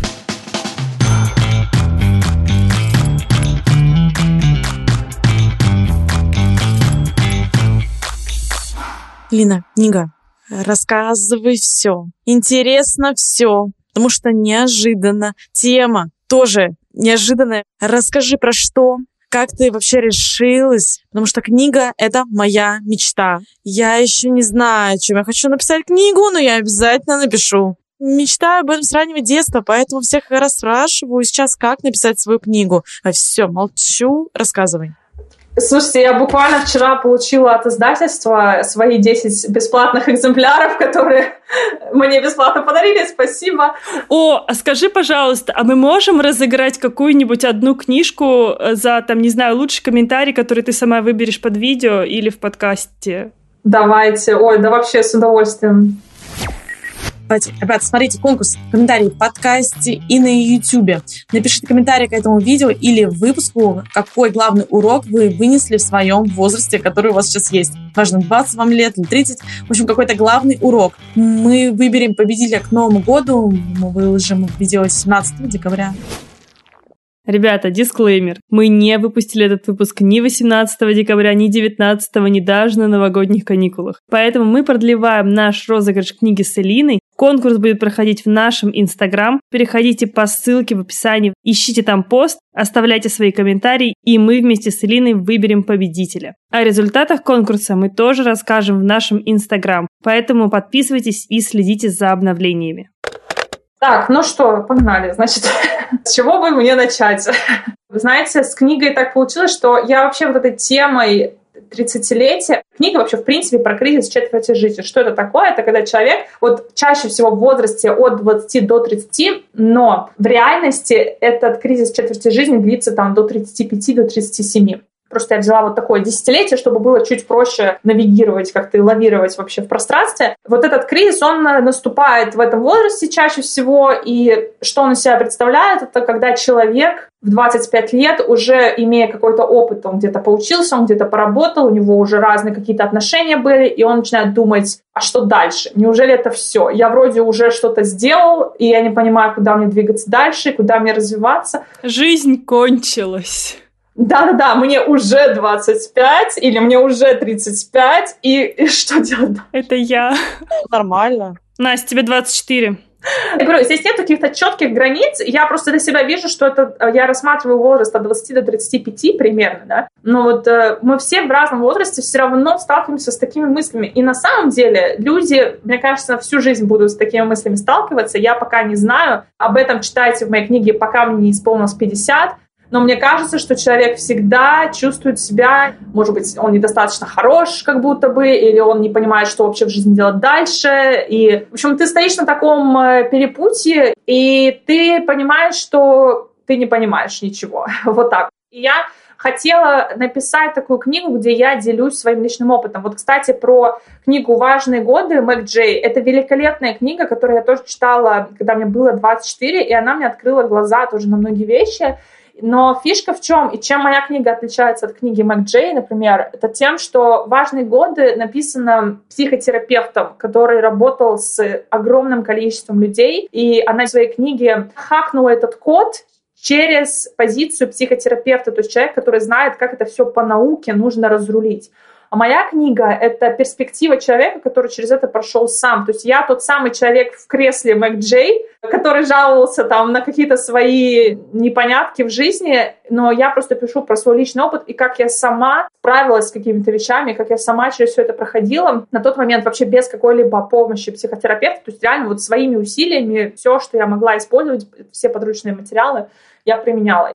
Лина, книга. Рассказывай все. Интересно все. Потому что неожиданно. Тема тоже неожиданная. Расскажи про что, как ты вообще решилась? Потому что книга — это моя мечта. Я еще не знаю, чем я хочу написать книгу, но я обязательно напишу. Мечтаю об этом с раннего детства, поэтому всех расспрашиваю сейчас, как написать свою книгу. А все, молчу, рассказывай.
Слушайте, я буквально вчера получила от издательства свои 10 бесплатных экземпляров, которые мне бесплатно подарили. Спасибо.
О, а скажи, пожалуйста, а мы можем разыграть какую-нибудь одну книжку э, за, там, не знаю, лучший комментарий, который ты сама выберешь под видео или в подкасте?
Давайте. Ой, да вообще с удовольствием.
Ребята, смотрите конкурс, комментарии в подкасте и на YouTube. Напишите комментарий к этому видео или выпуску, какой главный урок вы вынесли в своем возрасте, который у вас сейчас есть. Важно, 20 вам лет или 30. В общем, какой-то главный урок. Мы выберем победителя к Новому году. Мы выложим видео 17 декабря.
Ребята, дисклеймер. Мы не выпустили этот выпуск ни 18 декабря, ни 19, ни даже на новогодних каникулах. Поэтому мы продлеваем наш розыгрыш книги с Элиной. Конкурс будет проходить в нашем Инстаграм. Переходите по ссылке в описании, ищите там пост, оставляйте свои комментарии, и мы вместе с Элиной выберем победителя. О результатах конкурса мы тоже расскажем в нашем Инстаграм, поэтому подписывайтесь и следите за обновлениями.
Так, ну что, погнали. Значит, с чего бы мне начать? Вы знаете, с книгой так получилось, что я вообще вот этой темой 30-летия. Книга вообще, в принципе, про кризис четверти жизни. Что это такое? Это когда человек, вот чаще всего в возрасте от 20 до 30, но в реальности этот кризис четверти жизни длится там до 35, до 37. Просто я взяла вот такое десятилетие, чтобы было чуть проще навигировать, как-то и лавировать вообще в пространстве. Вот этот кризис, он наступает в этом возрасте чаще всего, и что он из себя представляет, это когда человек в 25 лет, уже имея какой-то опыт, он где-то поучился, он где-то поработал, у него уже разные какие-то отношения были, и он начинает думать, а что дальше? Неужели это все? Я вроде уже что-то сделал, и я не понимаю, куда мне двигаться дальше, куда мне развиваться.
Жизнь кончилась
да-да-да, мне уже 25 или мне уже 35, и, и что делать?
Это я.
Нормально.
Настя, тебе 24.
Я говорю, здесь нет каких-то четких границ. Я просто для себя вижу, что это я рассматриваю возраст от 20 до 35 примерно, да. Но вот э, мы все в разном возрасте все равно сталкиваемся с такими мыслями. И на самом деле люди, мне кажется, всю жизнь будут с такими мыслями сталкиваться. Я пока не знаю. Об этом читайте в моей книге «Пока мне не исполнилось 50» но мне кажется, что человек всегда чувствует себя, может быть, он недостаточно хорош, как будто бы, или он не понимает, что вообще в жизни делать дальше. И, в общем, ты стоишь на таком э, перепутье, и ты понимаешь, что ты не понимаешь ничего. Вот так. И я хотела написать такую книгу, где я делюсь своим личным опытом. Вот, кстати, про книгу «Важные годы» Мэг Джей. Это великолепная книга, которую я тоже читала, когда мне было 24, и она мне открыла глаза тоже на многие вещи. Но фишка в чем, и чем моя книга отличается от книги Мэг Джей, например, это тем, что «Важные годы» написана психотерапевтом, который работал с огромным количеством людей, и она в своей книге хакнула этот код через позицию психотерапевта, то есть человек, который знает, как это все по науке нужно разрулить. А моя книга — это перспектива человека, который через это прошел сам. То есть я тот самый человек в кресле Мэг Джей, который жаловался там на какие-то свои непонятки в жизни, но я просто пишу про свой личный опыт и как я сама справилась с какими-то вещами, как я сама через все это проходила. На тот момент вообще без какой-либо помощи психотерапевта, то есть реально вот своими усилиями все, что я могла использовать, все подручные материалы, я применяла.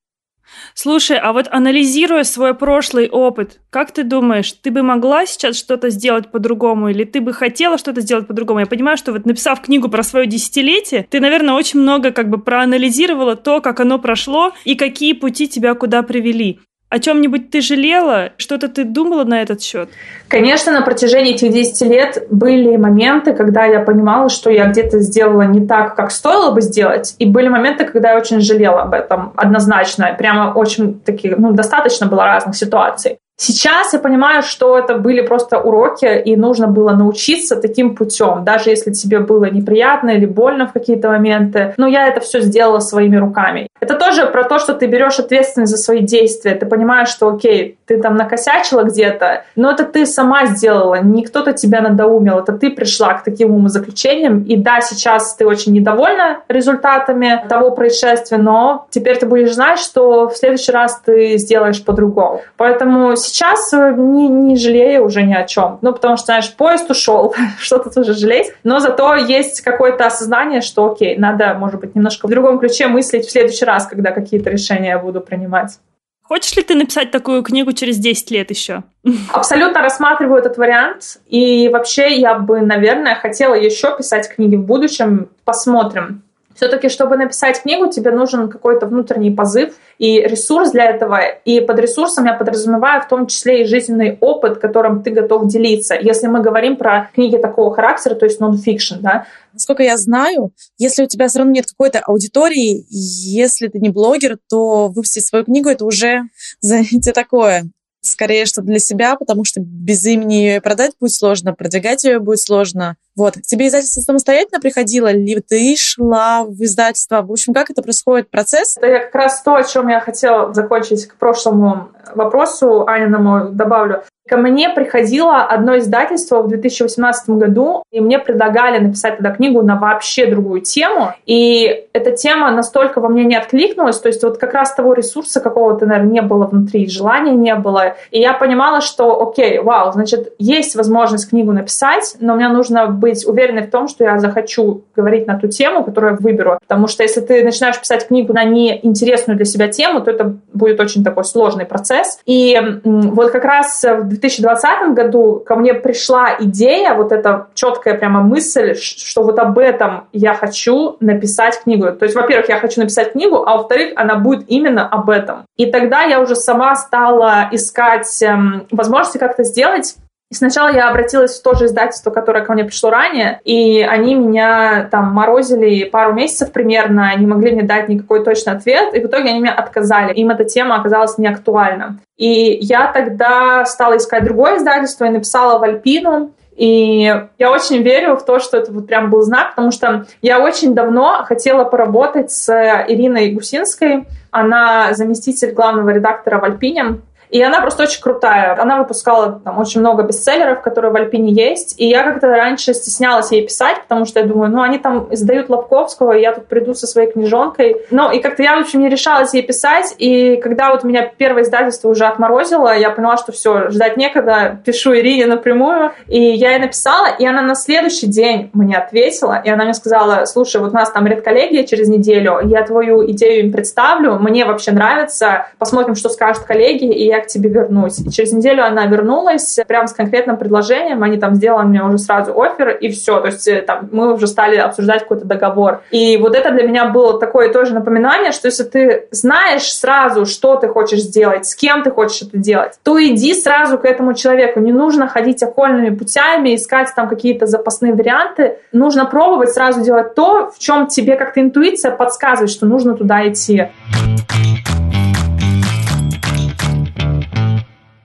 Слушай, а вот анализируя свой прошлый опыт, как ты думаешь, ты бы могла сейчас что-то сделать по-другому, или ты бы хотела что-то сделать по-другому? Я понимаю, что вот написав книгу про свое десятилетие, ты, наверное, очень много как бы проанализировала то, как оно прошло и какие пути тебя куда привели. О чем-нибудь ты жалела? Что-то ты думала на этот счет?
Конечно, на протяжении этих 10 лет были моменты, когда я понимала, что я где-то сделала не так, как стоило бы сделать. И были моменты, когда я очень жалела об этом однозначно. Прямо очень такие, ну, достаточно было разных ситуаций. Сейчас я понимаю, что это были просто уроки, и нужно было научиться таким путем, даже если тебе было неприятно или больно в какие-то моменты. Но я это все сделала своими руками. Это тоже про то, что ты берешь ответственность за свои действия. Ты понимаешь, что окей, ты там накосячила где-то, но это ты сама сделала, не кто-то тебя надоумил, это ты пришла к таким умозаключениям. И да, сейчас ты очень недовольна результатами того происшествия, но теперь ты будешь знать, что в следующий раз ты сделаешь по-другому. Поэтому сейчас э, не, не жалею уже ни о чем. Ну, потому что, знаешь, поезд ушел, что тут уже жалеть. Но зато есть какое-то осознание, что окей, надо, может быть, немножко в другом ключе мыслить в следующий раз, когда какие-то решения я буду принимать.
Хочешь ли ты написать такую книгу через 10 лет еще?
Абсолютно рассматриваю этот вариант. И вообще я бы, наверное, хотела еще писать книги в будущем. Посмотрим. Все-таки, чтобы написать книгу, тебе нужен какой-то внутренний позыв и ресурс для этого. И под ресурсом я подразумеваю в том числе и жизненный опыт, которым ты готов делиться. Если мы говорим про книги такого характера, то есть нон-фикшн, да.
Насколько я знаю, если у тебя все равно нет какой-то аудитории, если ты не блогер, то выпустить свою книгу — это уже занятие такое скорее, что для себя, потому что без имени ее продать будет сложно, продвигать ее будет сложно. Вот. тебе издательство самостоятельно приходило, либо ты шла в издательство? В общем, как это происходит, процесс?
Это как раз то, о чем я хотела закончить к прошлому вопросу Аниному добавлю. Ко мне приходило одно издательство в 2018 году, и мне предлагали написать тогда книгу на вообще другую тему. И эта тема настолько во мне не откликнулась, то есть вот как раз того ресурса какого-то, наверное, не было внутри, желания не было. И я понимала, что окей, вау, значит, есть возможность книгу написать, но мне нужно быть уверенной в том, что я захочу говорить на ту тему, которую я выберу. Потому что если ты начинаешь писать книгу на неинтересную для себя тему, то это будет очень такой сложный процесс. И вот как раз в 2020 году ко мне пришла идея, вот эта четкая прямо мысль, что вот об этом я хочу написать книгу. То есть, во-первых, я хочу написать книгу, а во-вторых, она будет именно об этом. И тогда я уже сама стала искать эм, возможности как-то сделать. И сначала я обратилась в то же издательство, которое ко мне пришло ранее, и они меня там морозили пару месяцев примерно, не могли мне дать никакой точный ответ, и в итоге они меня отказали. Им эта тема оказалась не актуальна. И я тогда стала искать другое издательство и написала в Альпину, и я очень верю в то, что это вот прям был знак, потому что я очень давно хотела поработать с Ириной Гусинской. Она заместитель главного редактора в Альпине. И она просто очень крутая. Она выпускала там очень много бестселлеров, которые в Альпине есть. И я как-то раньше стеснялась ей писать, потому что я думаю, ну, они там издают Лобковского, и я тут приду со своей книжонкой. Ну, и как-то я, в общем, не решалась ей писать. И когда вот меня первое издательство уже отморозило, я поняла, что все, ждать некогда, пишу Ирине напрямую. И я ей написала, и она на следующий день мне ответила, и она мне сказала, слушай, вот у нас там редколлегия через неделю, я твою идею им представлю, мне вообще нравится, посмотрим, что скажут коллеги, и я я к тебе вернусь. И через неделю она вернулась прямо с конкретным предложением, они там сделали мне уже сразу офер, и все, то есть э, там мы уже стали обсуждать какой-то договор. И вот это для меня было такое тоже напоминание, что если ты знаешь сразу, что ты хочешь сделать, с кем ты хочешь это делать, то иди сразу к этому человеку. Не нужно ходить окольными путями, искать там какие-то запасные варианты. Нужно пробовать сразу делать то, в чем тебе как-то интуиция подсказывает, что нужно туда идти.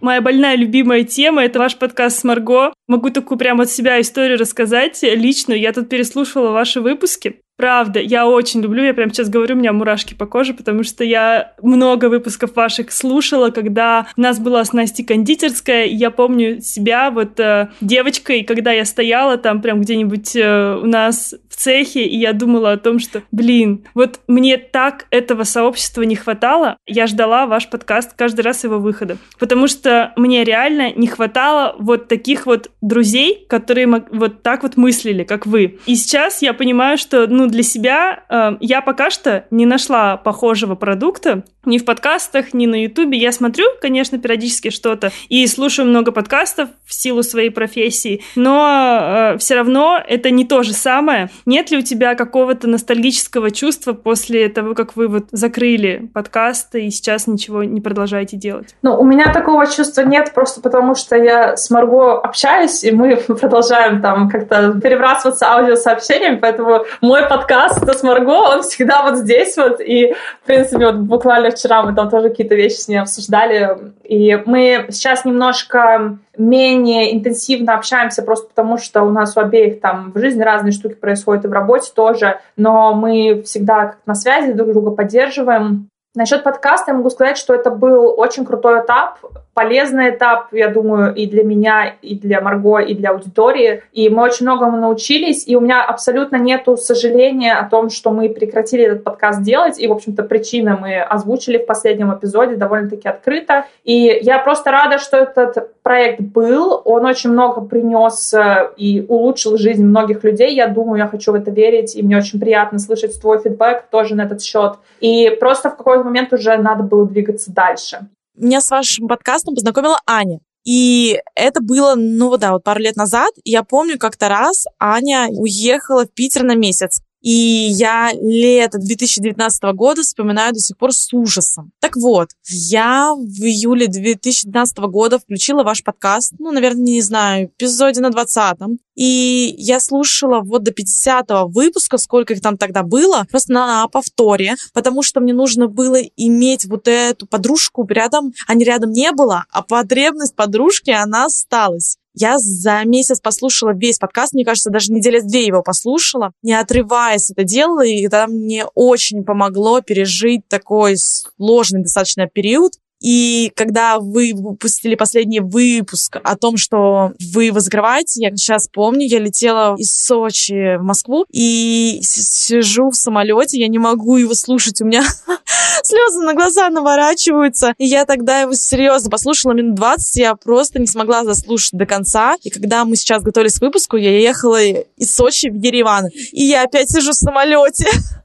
Моя больная любимая тема — это ваш подкаст с Марго. Могу такую прямо от себя историю рассказать личную. Я тут переслушивала ваши выпуски. Правда, я очень люблю, я прямо сейчас говорю, у меня мурашки по коже, потому что я много выпусков ваших слушала, когда у нас была с Настей кондитерская, и я помню себя вот э, девочкой, когда я стояла там прям где-нибудь э, у нас в цехе, и я думала о том, что, блин, вот мне так этого сообщества не хватало, я ждала ваш подкаст каждый раз его выхода, потому что мне реально не хватало вот таких вот друзей, которые вот так вот мыслили, как вы. И сейчас я понимаю, что, ну, для себя э, я пока что не нашла похожего продукта ни в подкастах, ни на Ютубе. Я смотрю, конечно, периодически что-то и слушаю много подкастов в силу своей профессии, но э, все равно это не то же самое. Нет ли у тебя какого-то ностальгического чувства после того, как вы вот закрыли подкасты и сейчас ничего не продолжаете делать?
Ну, у меня такого чувства нет, просто потому что я с Марго общаюсь, и мы продолжаем там как-то перебрасываться аудиосообщениями, поэтому мой подкаст подкаст с Марго, он всегда вот здесь вот, и, в принципе, вот буквально вчера мы там тоже какие-то вещи с ней обсуждали, и мы сейчас немножко менее интенсивно общаемся просто потому, что у нас у обеих там в жизни разные штуки происходят и в работе тоже, но мы всегда на связи друг друга поддерживаем. Насчет подкаста я могу сказать, что это был очень крутой этап, полезный этап, я думаю, и для меня, и для Марго, и для аудитории. И мы очень многому научились, и у меня абсолютно нету сожаления о том, что мы прекратили этот подкаст делать. И, в общем-то, причины мы озвучили в последнем эпизоде довольно-таки открыто. И я просто рада, что этот проект был. Он очень много принес э, и улучшил жизнь многих людей. Я думаю, я хочу в это верить, и мне очень приятно слышать твой фидбэк тоже на этот счет. И просто в какой-то момент уже надо было двигаться дальше.
Меня с вашим подкастом познакомила Аня. И это было, ну да, вот пару лет назад. Я помню, как-то раз Аня уехала в Питер на месяц. И я лето 2019 года вспоминаю до сих пор с ужасом. Так вот, я в июле 2019 года включила ваш подкаст, ну, наверное, не знаю, эпизоде на 20-м. И я слушала вот до 50-го выпуска, сколько их там тогда было, просто на повторе, потому что мне нужно было иметь вот эту подружку рядом, а не рядом не было, а потребность подружки, она осталась. Я за месяц послушала весь подкаст, мне кажется, даже недели две его послушала, не отрываясь это делала, и это мне очень помогло пережить такой сложный достаточно период. И когда вы выпустили последний выпуск о том, что вы его закрываете, я сейчас помню, я летела из Сочи в Москву и сижу в самолете, я не могу его слушать, у меня слезы на глаза наворачиваются. И я тогда его серьезно послушала минут 20, я просто не смогла заслушать до конца. И когда мы сейчас готовились к выпуску, я ехала из Сочи в Ереван, и я опять сижу в самолете.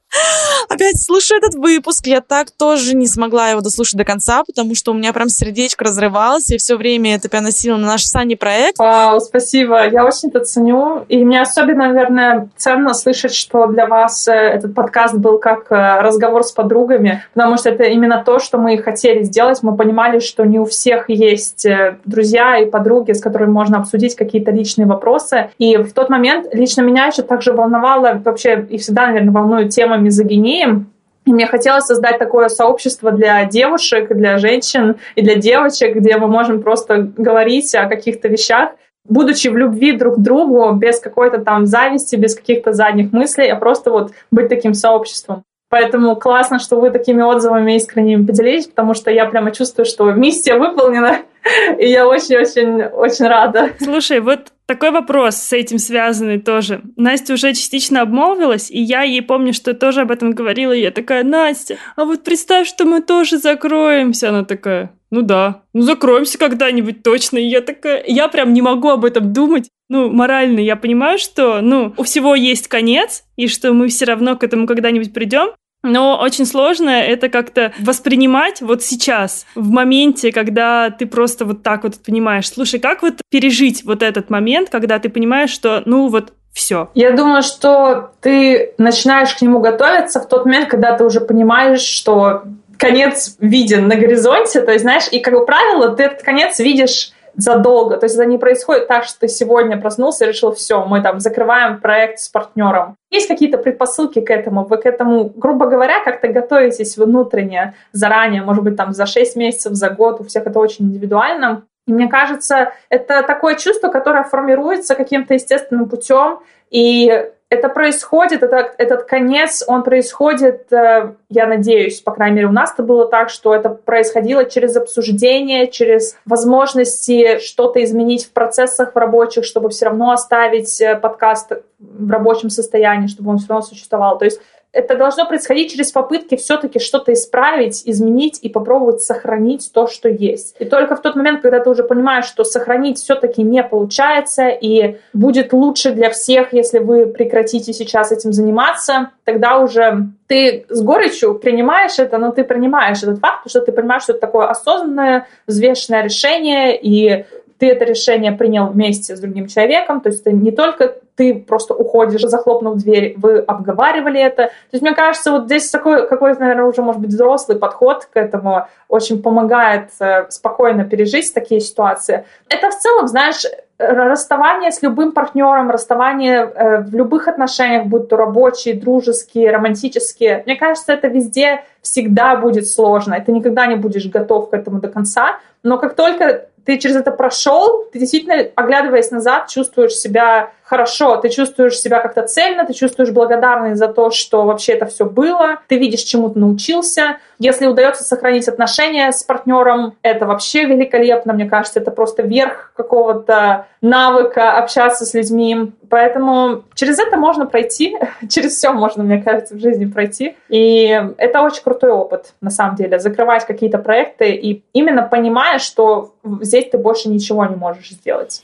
Опять слушаю этот выпуск. Я так тоже не смогла его дослушать до конца, потому что у меня прям сердечко разрывалось. Я все время это переносила на наш Сани проект.
Вау, спасибо. Я очень это ценю. И мне особенно, наверное, ценно слышать, что для вас э, этот подкаст был как э, разговор с подругами, потому что это именно то, что мы хотели сделать. Мы понимали, что не у всех есть э, друзья и подруги, с которыми можно обсудить какие-то личные вопросы. И в тот момент лично меня еще также волновало, вообще и всегда, наверное, волнует тема мизогинии. И мне хотелось создать такое сообщество для девушек, для женщин и для девочек, где мы можем просто говорить о каких-то вещах, будучи в любви друг к другу, без какой-то там зависти, без каких-то задних мыслей, а просто вот быть таким сообществом. Поэтому классно, что вы такими отзывами искренними поделились, потому что я прямо чувствую, что миссия выполнена, и я очень-очень-очень рада.
Слушай, вот такой вопрос с этим связанный тоже. Настя уже частично обмолвилась, и я ей помню, что тоже об этом говорила, и я такая, Настя, а вот представь, что мы тоже закроемся. Она такая, ну да, ну закроемся когда-нибудь точно. И я такая, я прям не могу об этом думать. Ну, морально я понимаю, что, ну, у всего есть конец, и что мы все равно к этому когда-нибудь придем. Но очень сложно это как-то воспринимать вот сейчас, в моменте, когда ты просто вот так вот понимаешь, слушай, как вот пережить вот этот момент, когда ты понимаешь, что, ну вот все.
Я думаю, что ты начинаешь к нему готовиться в тот момент, когда ты уже понимаешь, что конец виден на горизонте, то есть, знаешь, и, как правило, ты этот конец видишь задолго. То есть это не происходит так, что ты сегодня проснулся и решил, все, мы там закрываем проект с партнером. Есть какие-то предпосылки к этому? Вы к этому, грубо говоря, как-то готовитесь внутренне, заранее, может быть, там за 6 месяцев, за год, у всех это очень индивидуально. И мне кажется, это такое чувство, которое формируется каким-то естественным путем, и это происходит, это, этот конец, он происходит, э, я надеюсь, по крайней мере, у нас это было так, что это происходило через обсуждение, через возможности что-то изменить в процессах в рабочих, чтобы все равно оставить э, подкаст в рабочем состоянии, чтобы он все равно существовал. То есть это должно происходить через попытки все-таки что-то исправить, изменить и попробовать сохранить то, что есть. И только в тот момент, когда ты уже понимаешь, что сохранить все-таки не получается и будет лучше для всех, если вы прекратите сейчас этим заниматься, тогда уже ты с горечью принимаешь это, но ты принимаешь этот факт, потому что ты понимаешь, что это такое осознанное, взвешенное решение, и ты это решение принял вместе с другим человеком, то есть это не только ты просто уходишь, захлопнув дверь, вы обговаривали это. То есть, мне кажется, вот здесь такой какой-то, наверное, уже, может быть, взрослый подход к этому очень помогает э, спокойно пережить такие ситуации. Это в целом, знаешь, расставание с любым партнером, расставание э, в любых отношениях, будь то рабочие, дружеские, романтические, мне кажется, это везде всегда будет сложно. И ты никогда не будешь готов к этому до конца. Но как только ты через это прошел, ты действительно, оглядываясь назад, чувствуешь себя хорошо, ты чувствуешь себя как-то цельно, ты чувствуешь благодарность за то, что вообще это все было, ты видишь, чему ты научился. Если удается сохранить отношения с партнером, это вообще великолепно, мне кажется, это просто верх какого-то навыка общаться с людьми. Поэтому через это можно пройти, через все можно, мне кажется, в жизни пройти. И это очень крутой опыт, на самом деле, закрывать какие-то проекты и именно понимая, что здесь ты больше ничего не можешь сделать.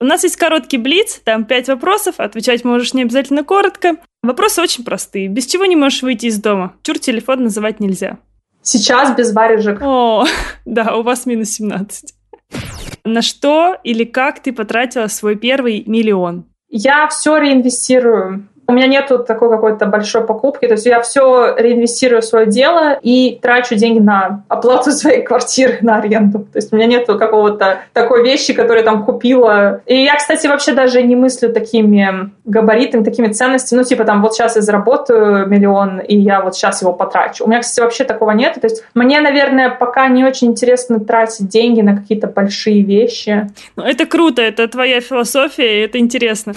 У нас есть короткий блиц, там пять вопросов, отвечать можешь не обязательно коротко. Вопросы очень простые. Без чего не можешь выйти из дома? Чур телефон называть нельзя.
Сейчас без варежек.
О, да, у вас минус 17. На что или как ты потратила свой первый миллион?
Я все реинвестирую. У меня нету такой какой-то большой покупки, то есть я все реинвестирую в свое дело и трачу деньги на оплату своей квартиры, на аренду. То есть у меня нету какого-то такой вещи, которую я там купила. И я, кстати, вообще даже не мыслю такими габаритами, такими ценностями. Ну, типа там, вот сейчас я заработаю миллион, и я вот сейчас его потрачу. У меня, кстати, вообще такого нет. То есть мне, наверное, пока не очень интересно тратить деньги на какие-то большие вещи.
Ну, это круто, это твоя философия, и это интересно.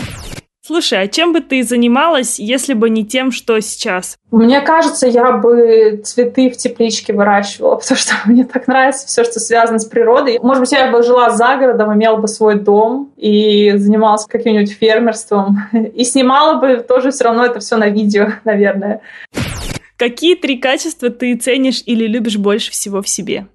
Слушай, а чем бы ты занималась, если бы не тем, что сейчас?
Мне кажется, я бы цветы в тепличке выращивала, потому что мне так нравится все, что связано с природой. Может быть, я бы жила за городом, имела бы свой дом и занималась каким-нибудь фермерством. И снимала бы тоже все равно это все на видео, наверное.
Какие три качества ты ценишь или любишь больше всего в себе?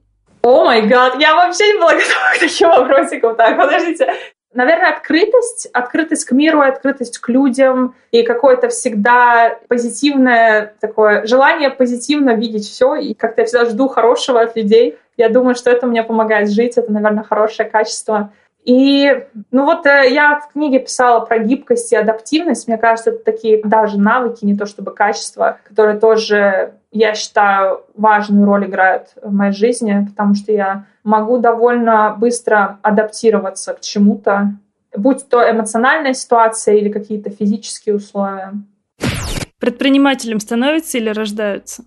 О май гад, я вообще не была готова к таким вопросикам. Так, подождите наверное, открытость, открытость к миру, открытость к людям и какое-то всегда позитивное такое желание позитивно видеть все. И как-то я всегда жду хорошего от людей. Я думаю, что это мне помогает жить. Это, наверное, хорошее качество. И, ну вот, э, я в книге писала про гибкость и адаптивность. Мне кажется, это такие даже навыки, не то чтобы качества, которые тоже, я считаю, важную роль играют в моей жизни, потому что я могу довольно быстро адаптироваться к чему-то, будь то эмоциональная ситуация или какие-то физические условия.
Предпринимателем становятся или рождаются?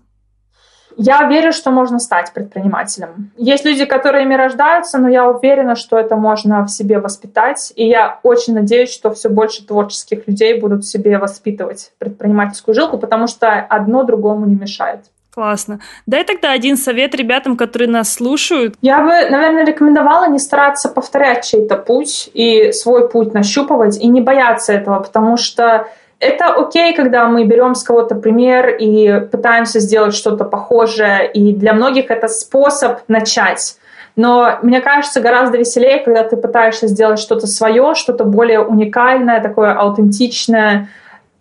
Я верю, что можно стать предпринимателем. Есть люди, которые ими рождаются, но я уверена, что это можно в себе воспитать. И я очень надеюсь, что все больше творческих людей будут в себе воспитывать предпринимательскую жилку, потому что одно другому не мешает.
Классно. Дай тогда один совет ребятам, которые нас слушают.
Я бы, наверное, рекомендовала не стараться повторять чей-то путь и свой путь нащупывать, и не бояться этого, потому что это окей, когда мы берем с кого-то пример и пытаемся сделать что-то похожее, и для многих это способ начать. Но мне кажется, гораздо веселее, когда ты пытаешься сделать что-то свое, что-то более уникальное, такое аутентичное,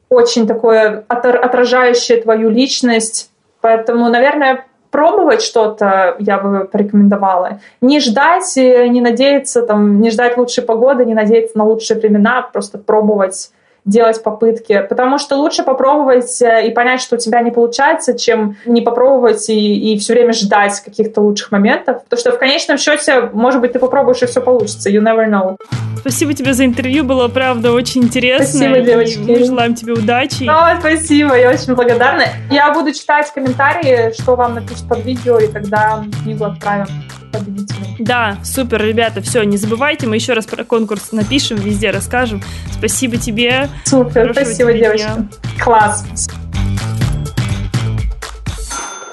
очень такое отражающее твою личность. Поэтому, наверное, пробовать что-то я бы порекомендовала. Не ждать, не надеяться, там, не ждать лучшей погоды, не надеяться на лучшие времена, просто пробовать делать попытки, потому что лучше попробовать э, и понять, что у тебя не получается, чем не попробовать и, и все время ждать каких-то лучших моментов. Потому что в конечном счете, может быть, ты попробуешь и все получится. You never know.
Спасибо тебе за интервью, было правда очень интересно.
Спасибо, девочки.
Мы желаем тебе удачи.
О, спасибо, я очень благодарна. Я буду читать комментарии, что вам напишут под видео, и тогда книгу отправим победителю.
Да, супер, ребята, все, не забывайте, мы еще раз про конкурс напишем, везде расскажем. Спасибо тебе.
Супер, спасибо, девочки. Класс.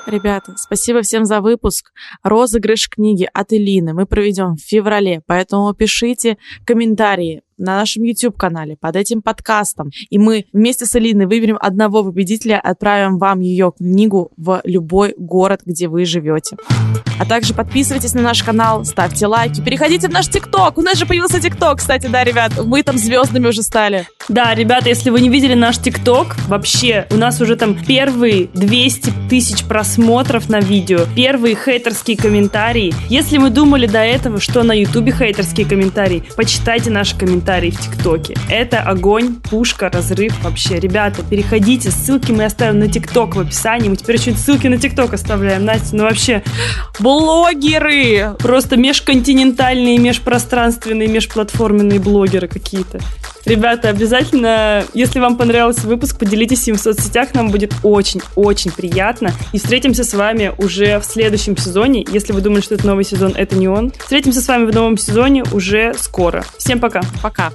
Ребята, спасибо всем за выпуск. Розыгрыш книги от Элины мы проведем в феврале, поэтому пишите комментарии на нашем YouTube-канале под этим подкастом. И мы вместе с Элиной выберем одного победителя, отправим вам ее книгу в любой город, где вы живете. А также подписывайтесь на наш канал, ставьте лайки, переходите в наш ТикТок. У нас же появился ТикТок, кстати, да, ребят, мы там звездными уже стали.
Да, ребята, если вы не видели наш ТикТок, вообще, у нас уже там первые 200 тысяч просмотров на видео, первые хейтерские комментарии. Если мы думали до этого, что на Ютубе хейтерские комментарии, почитайте наши комментарии в ТикТоке. Это огонь, пушка, разрыв вообще. Ребята, переходите, ссылки мы оставим на ТикТок в описании. Мы теперь еще ссылки на ТикТок оставляем. Настя, ну вообще, блогеры! Просто межконтинентальные, межпространственные, межплатформенные блогеры какие-то. Ребята, обязательно, если вам понравился выпуск, поделитесь им в соцсетях, нам будет очень-очень приятно. И встретимся с вами уже в следующем сезоне. Если вы думали, что это новый сезон, это не он. Встретимся с вами в новом сезоне уже скоро. Всем пока.
Пока.